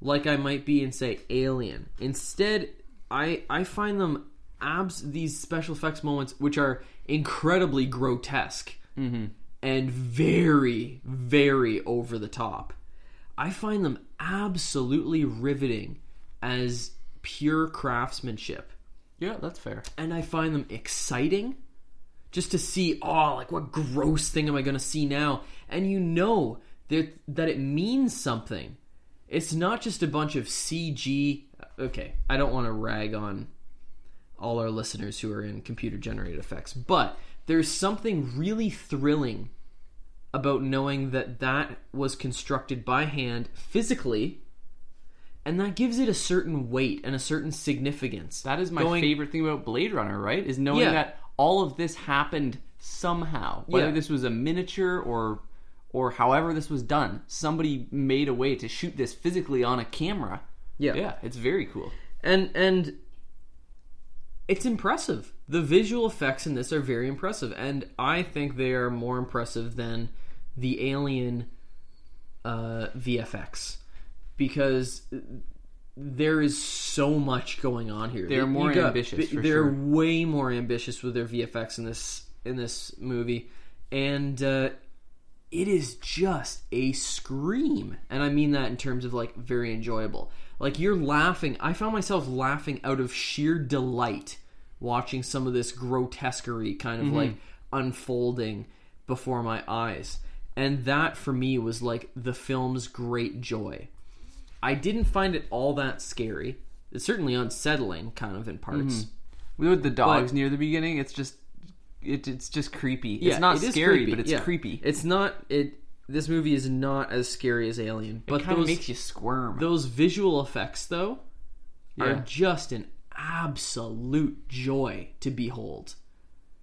like I might be in say Alien. Instead, I I find them abs these special effects moments which are incredibly grotesque mm-hmm. and very very over the top. I find them absolutely riveting as pure craftsmanship. Yeah, that's fair. and I find them exciting just to see oh like what gross thing am I going to see now? And you know that that it means something. It's not just a bunch of CG okay I don't want to rag on all our listeners who are in computer generated effects but there's something really thrilling about knowing that that was constructed by hand physically and that gives it a certain weight and a certain significance That is my Going- favorite thing about Blade Runner, right? Is knowing Yeah. that all of this happened somehow. Whether Yeah. this was a miniature or or however this was done, somebody made a way to shoot this physically on a camera. yeah Yeah, it's very cool. and and it's impressive. The visual effects in this are very impressive, and I think they are more impressive than the Alien uh, VFX because there is so much going on here. They're more got- ambitious, they're sure. way more ambitious with their VFX in this in this movie, and uh, it is just a scream. And i mean that in terms of like very enjoyable. Like you're laughing. I found myself laughing out of sheer delight watching some of this grotesquerie kind of like unfolding before my eyes and that for me was like the film's great joy i didn't find it all that scary it's certainly unsettling kind of in parts mm-hmm. With the dogs But- near the beginning, it's just it, it's just creepy. Yeah, it's not it scary, creepy, but it's yeah. creepy. it's not it this movie is not as scary as alien but it kind of makes you squirm. Those visual effects, though, are just an absolute joy to behold.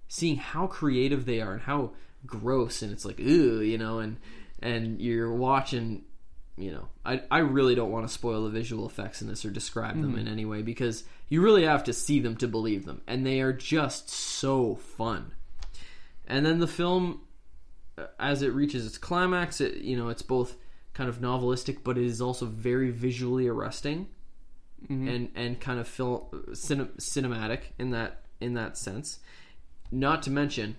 Seeing how creative they are and how gross, and it's like, ooh, you know, and and you're watching, you know, I I really don't want to spoil the visual effects in this or describe them mm-hmm. in any way because you really have to see them to believe them, and they are just so fun. And then the film uh, as it reaches its climax, it you know it's both kind of novelistic, but it is also very visually arresting, mm-hmm. and and kind of film uh, cine, cinematic in that in that sense. Not to mention,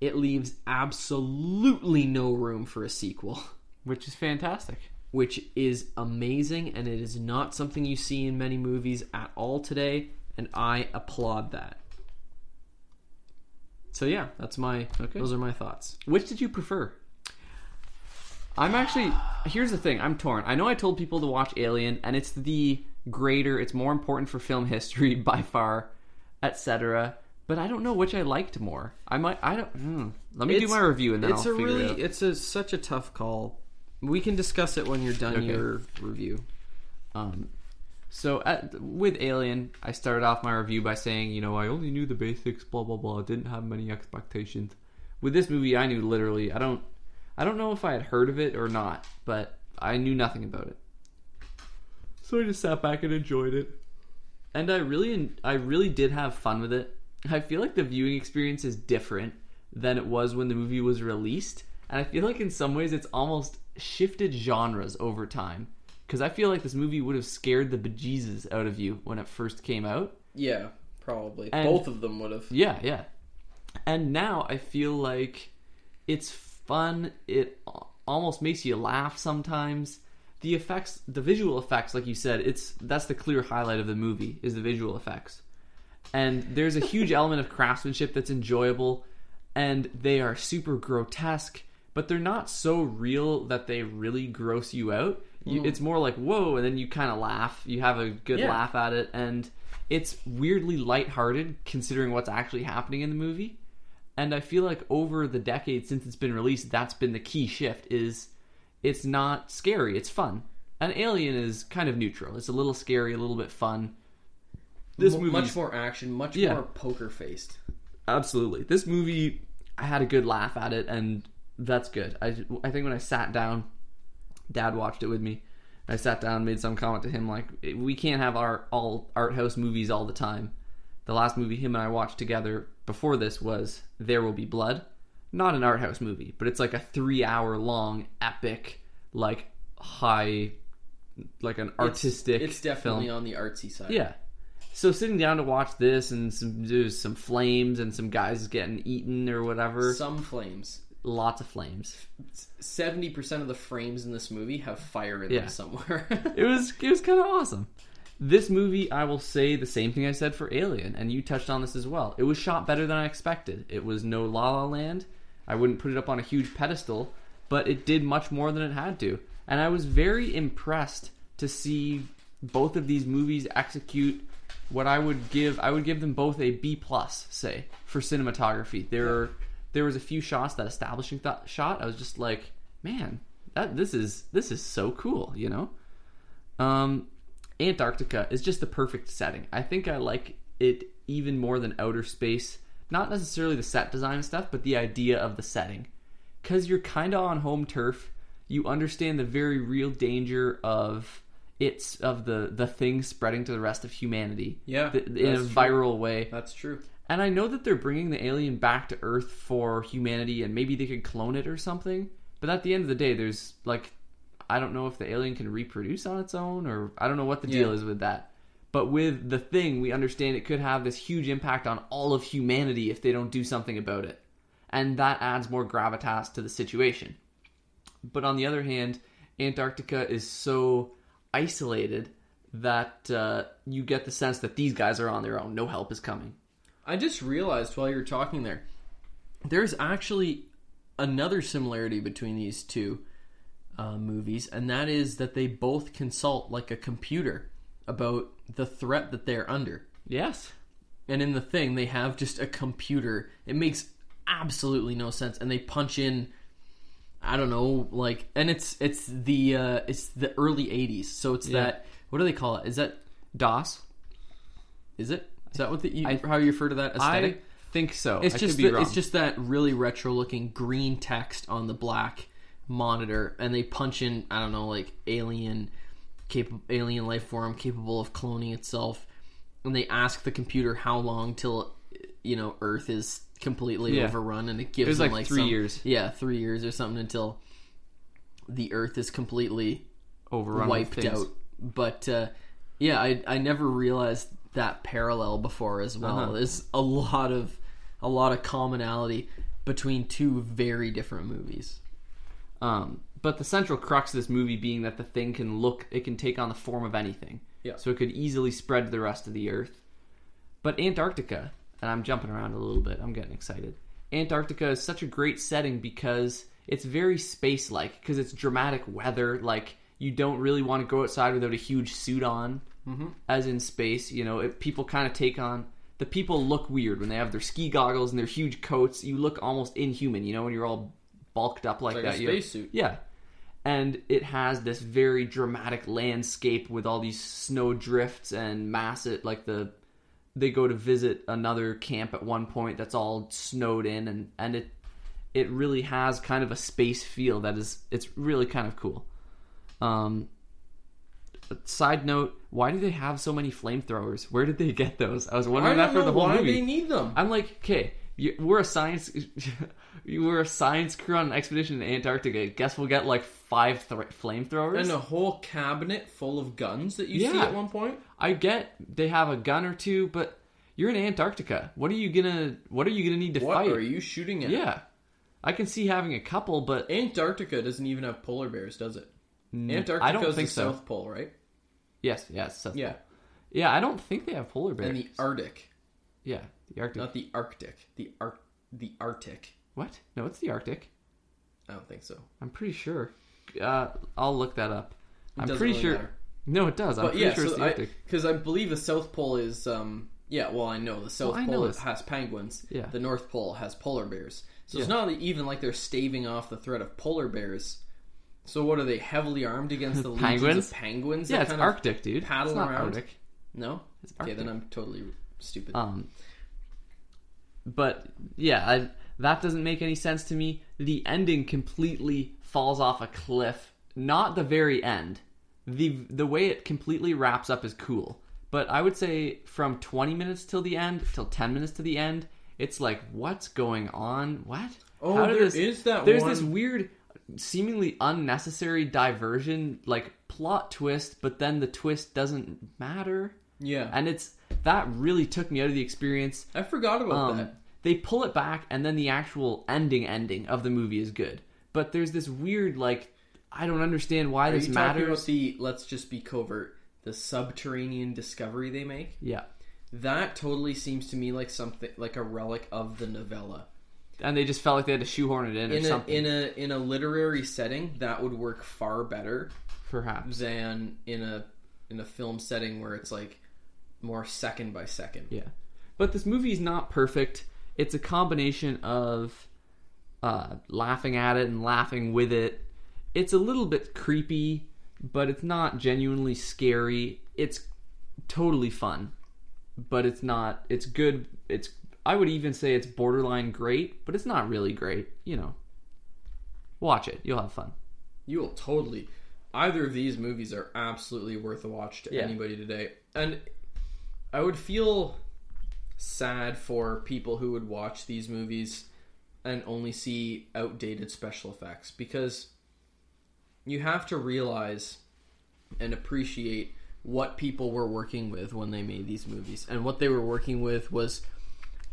it leaves absolutely no room for a sequel, which is fantastic. which is amazing, and it is not something you see in many movies at all today, and I applaud that. So yeah, that's my Okay. those are my thoughts. Which did you prefer? I'm actually here's the thing. I'm torn. I know I told people to watch Alien, and it's the greater, it's more important for film history by far, etc. But I don't know which I liked more. I might. I don't. Hmm. Let me do my review, and then it's I'll a figure really it out. it's a such a tough call. We can discuss it when you're done Okay. your review. Um, so at, with Alien, I started off my review by saying, you know, I only knew the basics, blah blah blah. Didn't have many expectations. With this movie, I knew literally. I don't. I don't know if I had heard of it or not, but I knew nothing about it. So I just sat back and enjoyed it, and I really, I really did have fun with it. I feel like the viewing experience is different than it was when the movie was released, and I feel like in some ways it's almost shifted genres over time. Because I feel like this movie would have scared the bejesus out of you when it first came out. Yeah, probably And- both of them would have. Yeah, yeah. And now I feel like it's fun. It almost makes you laugh sometimes. The effects, the visual effects, like you said, it's that's the clear highlight of the movie is the visual effects. And there's a huge element of craftsmanship that's enjoyable, and they are super grotesque, but they're not so real that they really gross you out. You, mm. It's more like whoa, and then you kind of laugh. You have a good Yeah. laugh at it, and it's weirdly lighthearted considering what's actually happening in the movie. And I feel like over the decades since it's been released, that's been the key shift. Is it's not scary, it's fun. an Alien is kind of neutral. It's a little scary, a little bit fun. This Mo- movie much more action, much Yeah. more poker faced. Absolutely. This movie, I had a good laugh at it, and that's good. I, I think when I sat down, Dad watched it with me. I sat down, made some comment to him like, "We can't have our all art house movies all the time." The last movie him and I watched together before this was There Will Be Blood, not an art house movie, but it's like a three hour long epic, like high, like an artistic. It's, it's definitely film. on the artsy side. Yeah. So sitting down to watch this and some there's some flames and some guys getting eaten or whatever. Some flames. Lots of flames. Seventy percent of the frames in this movie have fire in Yeah. them somewhere. It was it was kind of awesome. This movie, I will say the same thing I said for Alien, and you touched on this as well. It was shot better than I expected. It was no La La Land. I wouldn't put it up on a huge pedestal, but it did much more than it had to. And I was very impressed to see both of these movies execute what I would give. I would give them both a B plus, say, for cinematography. There, are, there was a few shots that establishing th- shot. I was just like, man, that this is this is so cool, you know. Um, Antarctica is just the perfect setting. I think I like it even more than outer space. Not necessarily the set design stuff, but the idea of the setting. Because you're kind of on home turf. You understand the very real danger of it's of the the thing spreading to the rest of humanity. Yeah, th- in a that's true. viral way. That's true. And I know that they're bringing the alien back to Earth for humanity, and maybe they could clone it or something. But at the end of the day, there's like, I don't know if the alien can reproduce on its own, or I don't know what the deal is with that. But with the thing, we understand it could have this huge impact on all of humanity if they don't do something about it. And that adds more gravitas to the situation. But on the other hand, Antarctica is so isolated that uh, you get the sense that these guys are on their own. No help is coming. I just realized while you were talking there, there's actually another similarity between these two uh, movies, and that is that they both consult like a computer about the threat that they're under. Yes. And in the thing, they have just a computer. It makes absolutely no sense, and they punch in. I don't know, like, and it's it's the uh, it's the early '80s, so it's Yeah. that. What do they call it? Is that DOS. is it? Is that what the, you, I- how you refer to that aesthetic? I think so. It's I just could be the, wrong. it's just that really retro looking green text on the black monitor, and they punch in I don't know like alien capable alien life form capable of cloning itself, and they ask the computer how long till you know Earth is completely Yeah. overrun, and it gives It was them like like three some- years. Yeah, three years or something until the Earth is completely Overrun wiped out. But uh, yeah, I I never realized that parallel before as well. Uh-huh. There's a lot of a lot of commonality between two very different movies. Um, but the central crux of this movie being that the thing can look, it can take on the form of anything. Yeah. So it could easily spread to the rest of the Earth. But Antarctica, and I'm jumping around a little bit, I'm getting excited. Antarctica is such a great setting because it's very space like, because it's dramatic weather. Like, you don't really want to go outside without a huge suit on, mm-hmm. as in space. You know, it, people kind of take on. The people look weird when they have their ski goggles and their huge coats. You look almost inhuman, you know, when you're all bulked up like, Like a that. You're- spacesuit. yeah. And it has this very dramatic landscape with all these snow drifts and massive, like the. They go to visit another camp at one point that's all snowed in, and, and it it really has kind of a space feel that is it's really kind of cool. Um, side note: Why do they have so many flamethrowers? Where did they get those? I was wondering that for the whole movie. Why do they need them. I'm like, okay, you, we're a science, you were a science crew on an expedition in Antarctica. Guess we'll get like five th- flamethrowers. And a whole cabinet full of guns that you see at one point. I get they have a gun or two, but you're in Antarctica. What are you gonna What are you gonna need to What fight? are you shooting at? Yeah, I can see having a couple, but Antarctica doesn't even have polar bears, does it? Antarctica I don't is think the so. South Pole, right? yes, yes, South Yeah. Pole. yeah. I don't think they have polar bears. And the Arctic, yeah, the Arctic. not the Arctic. The Arc, the Arctic. what? No, it's the Arctic. I don't think so. I'm pretty sure. Uh, I'll look that up. I'm pretty really sure. matter. No, it does. I'm But pretty yeah, sure it's the Arctic. because I believe the South Pole is um yeah. Well, I know the South know Pole has penguins. Yeah. The North Pole has polar bears. So it's not even like they're staving off the threat of polar bears. So what are they heavily armed against the Penguins? of penguins? Yeah, it's Arctic, dude. paddle it's not around? Arctic. No. It's Okay, Arctic. then I'm totally stupid. Um, but yeah, I, that doesn't make any sense to me. The ending completely falls off a cliff. Not the very end. the The way it completely wraps up is cool. But I would say from 20 minutes till the end, till 10 minutes to the end, it's like, what's going on? What? Oh, How there this- is that There's one- this weird, seemingly unnecessary diversion, like plot twist, but then the twist doesn't matter. yeah, And it's that really took me out of the experience. I forgot about Um, that. they pull it back, and then the actual ending ending of the movie is good. But there's this weird, like, I don't understand why Are this you talking about matters. the let's just be covert, the subterranean discovery they make? Yeah, That totally seems to me like something like a relic of the novella. and they just felt like they had to shoehorn it in, or In a something. in a in a literary setting, that would work far better perhaps. than in a in a film setting where it's like more second by second. Yeah, but this movie is not perfect. It's a combination of uh, laughing at it and laughing with it. It's a little bit creepy, but it's not genuinely scary. It's totally fun, but it's not. It's good. It's. I would even say it's borderline great, but it's not really great. You know, watch it. You'll have fun. You will totally. Either of these movies are absolutely worth a watch to Yeah. anybody today, and I would feel sad for people who would watch these movies and only see outdated special effects because you have to realize and appreciate what people were working with when they made these movies, and what they were working with was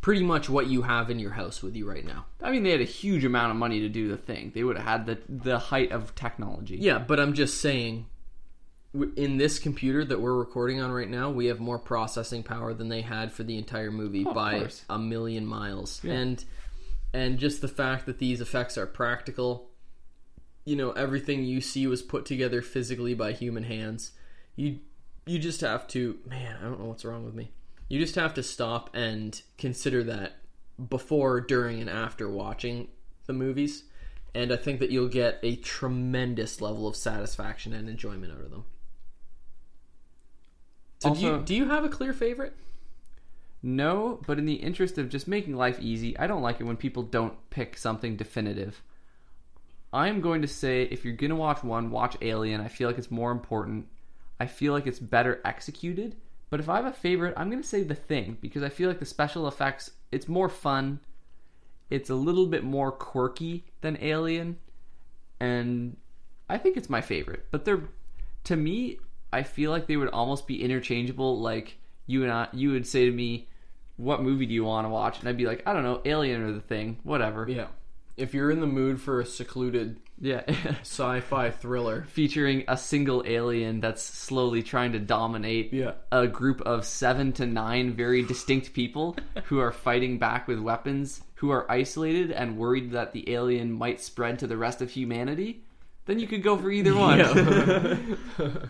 pretty much what you have in your house with you right now. I mean, they had a huge amount of money to do the thing. They would have had the the height of technology. Yeah, but I'm just saying, in this computer that we're recording on right now, we have more processing power than they had for the entire movie oh, of by a million miles. And and just the fact that these effects are practical, you know, everything you see was put together physically by human hands. You you just have to, man, I don't know what's wrong with me. You just have to stop and consider that before, during, and after watching the movies. And I think that you'll get a tremendous level of satisfaction and enjoyment out of them. So do, you, do you have a clear favorite? No, but in the interest of just making life easy, I don't like it when people don't pick something definitive. I'm going to say if you're going to watch one, watch Alien. I feel like it's more important. I feel like it's better executed. But if I have a favorite, I'm going to say The Thing because I feel like the special effects, it's more fun. it's a little bit more quirky than Alien, and I think it's my favorite. But they're to me, I feel like they would almost be interchangeable. Like you and I, you would say to me, "What movie do you want to watch?" And I'd be like, "I don't know, Alien or The Thing, whatever." Yeah. If you're in the mood for a secluded Yeah. sci-fi thriller, Featuring a single alien that's slowly trying to dominate Yeah. a group of seven to nine very distinct people who are fighting back with weapons, who are isolated and worried that the alien might spread to the rest of humanity, then you could go for either one.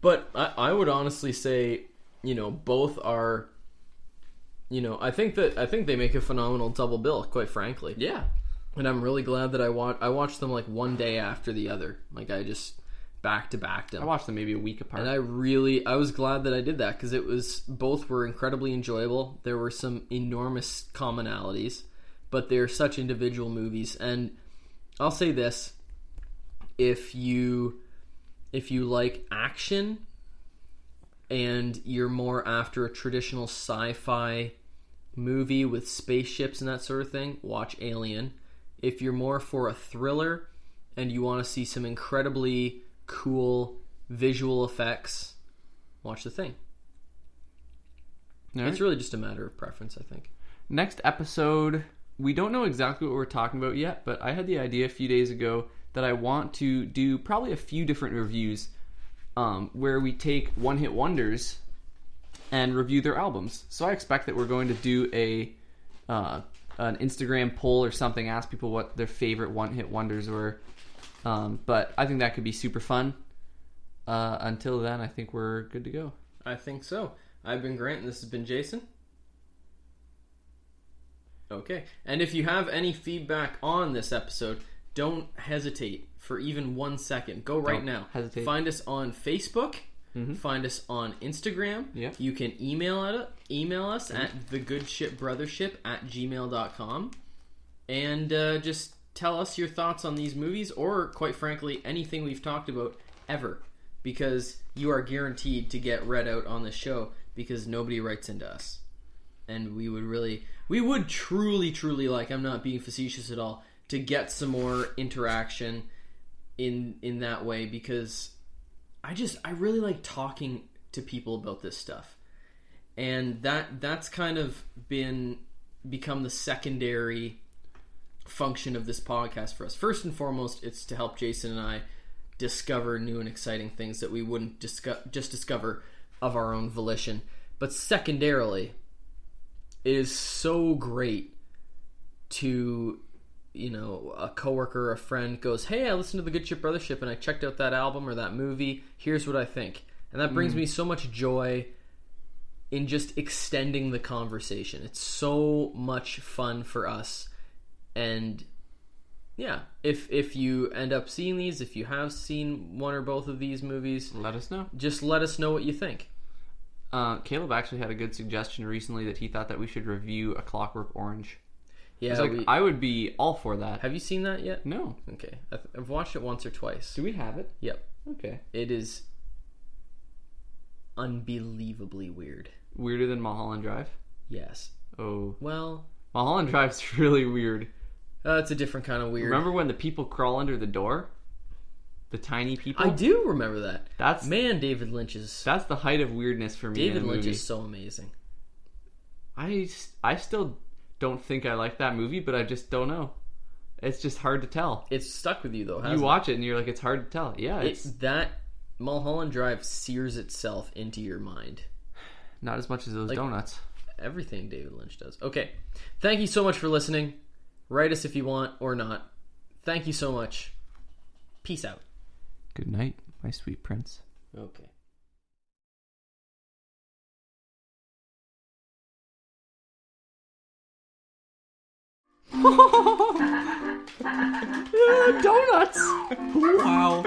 But I, I would honestly say, you know, both are. You know, I think that I think they make a phenomenal double bill. Quite frankly, yeah. and I'm really glad that I watch I watched them like one day after the other. Like I just back to back them. I watched them maybe a week apart. And I really, I was glad that I did that because it was both were incredibly enjoyable. There were some enormous commonalities, but they're such individual movies. And I'll say this: if you if you like action and you're more after a traditional sci-fi movie with spaceships and that sort of thing, watch Alien. If you're more for a thriller and you want to see some incredibly cool visual effects, watch The Thing. Right. It's really just a matter of preference, I think. Next episode, we don't know exactly what we're talking about yet, but I had the idea a few days ago that I want to do probably a few different reviews um, where we take one hit wonders and review their albums. So I expect that we're going to do a uh, an Instagram poll or something, ask people what their favorite one hit wonders were. Um, but I think that could be super fun. Uh, until then, I think we're good to go. I think so. I've been Grant, and this has been Jason. Okay. And if you have any feedback on this episode, don't hesitate for even one second. Go right Don't now. hesitate. Find us on Facebook. Find us on Instagram. Yep. You can email at, email us at thegoodshipbrothership at gmail.com and uh, just tell us your thoughts on these movies or quite frankly anything we've talked about ever because you are guaranteed to get read out on the show because nobody writes into us and we would really we would truly truly like i'm not being facetious at all to get some more interaction in in that way because i just i really like talking to people about this stuff. And that that's kind of been become the secondary function of this podcast for us. First and foremost it's to help jason and i discover new and exciting things that we wouldn't discuss, just discover of our own volition. But secondarily it is so great to you know a coworker or a friend goes hey i listened to the good ship brothership and i checked out that album or that movie. Here's what i think. And that brings me so much joy in just extending the conversation. It's so much fun for us. And yeah if if you end up seeing these if you have seen one or both of these movies Let us know. just let us know what you think. Uh, Caleb actually had a good suggestion recently that he thought that we should review A Clockwork Orange. Yeah It's like we- I would be all for that. have you seen that yet No. okay I've, I've watched it once or twice Do we have it? yep Okay. It is unbelievably weird. Weirder than Mulholland Drive. Yes. Oh, Well, Mulholland Drive's really weird. uh, it's a different kind of weird. Remember when the people crawl under the door? The tiny people. I do remember that. That's Man, David Lynch is that's the height of weirdness for me. David Lynch movie. is so amazing. I I still don't think I like that movie, but I just don't know. It's just hard to tell. It's stuck with you though. You watch it and you're like, it's hard to tell. Yeah, it's It's that Mulholland Drive sears itself into your mind. not as much as those donuts. Everything David Lynch does. Okay. Thank you so much for listening. Write us if you want or not. Thank you so much. Peace out. Good night, my sweet prince. Okay. donuts. wow.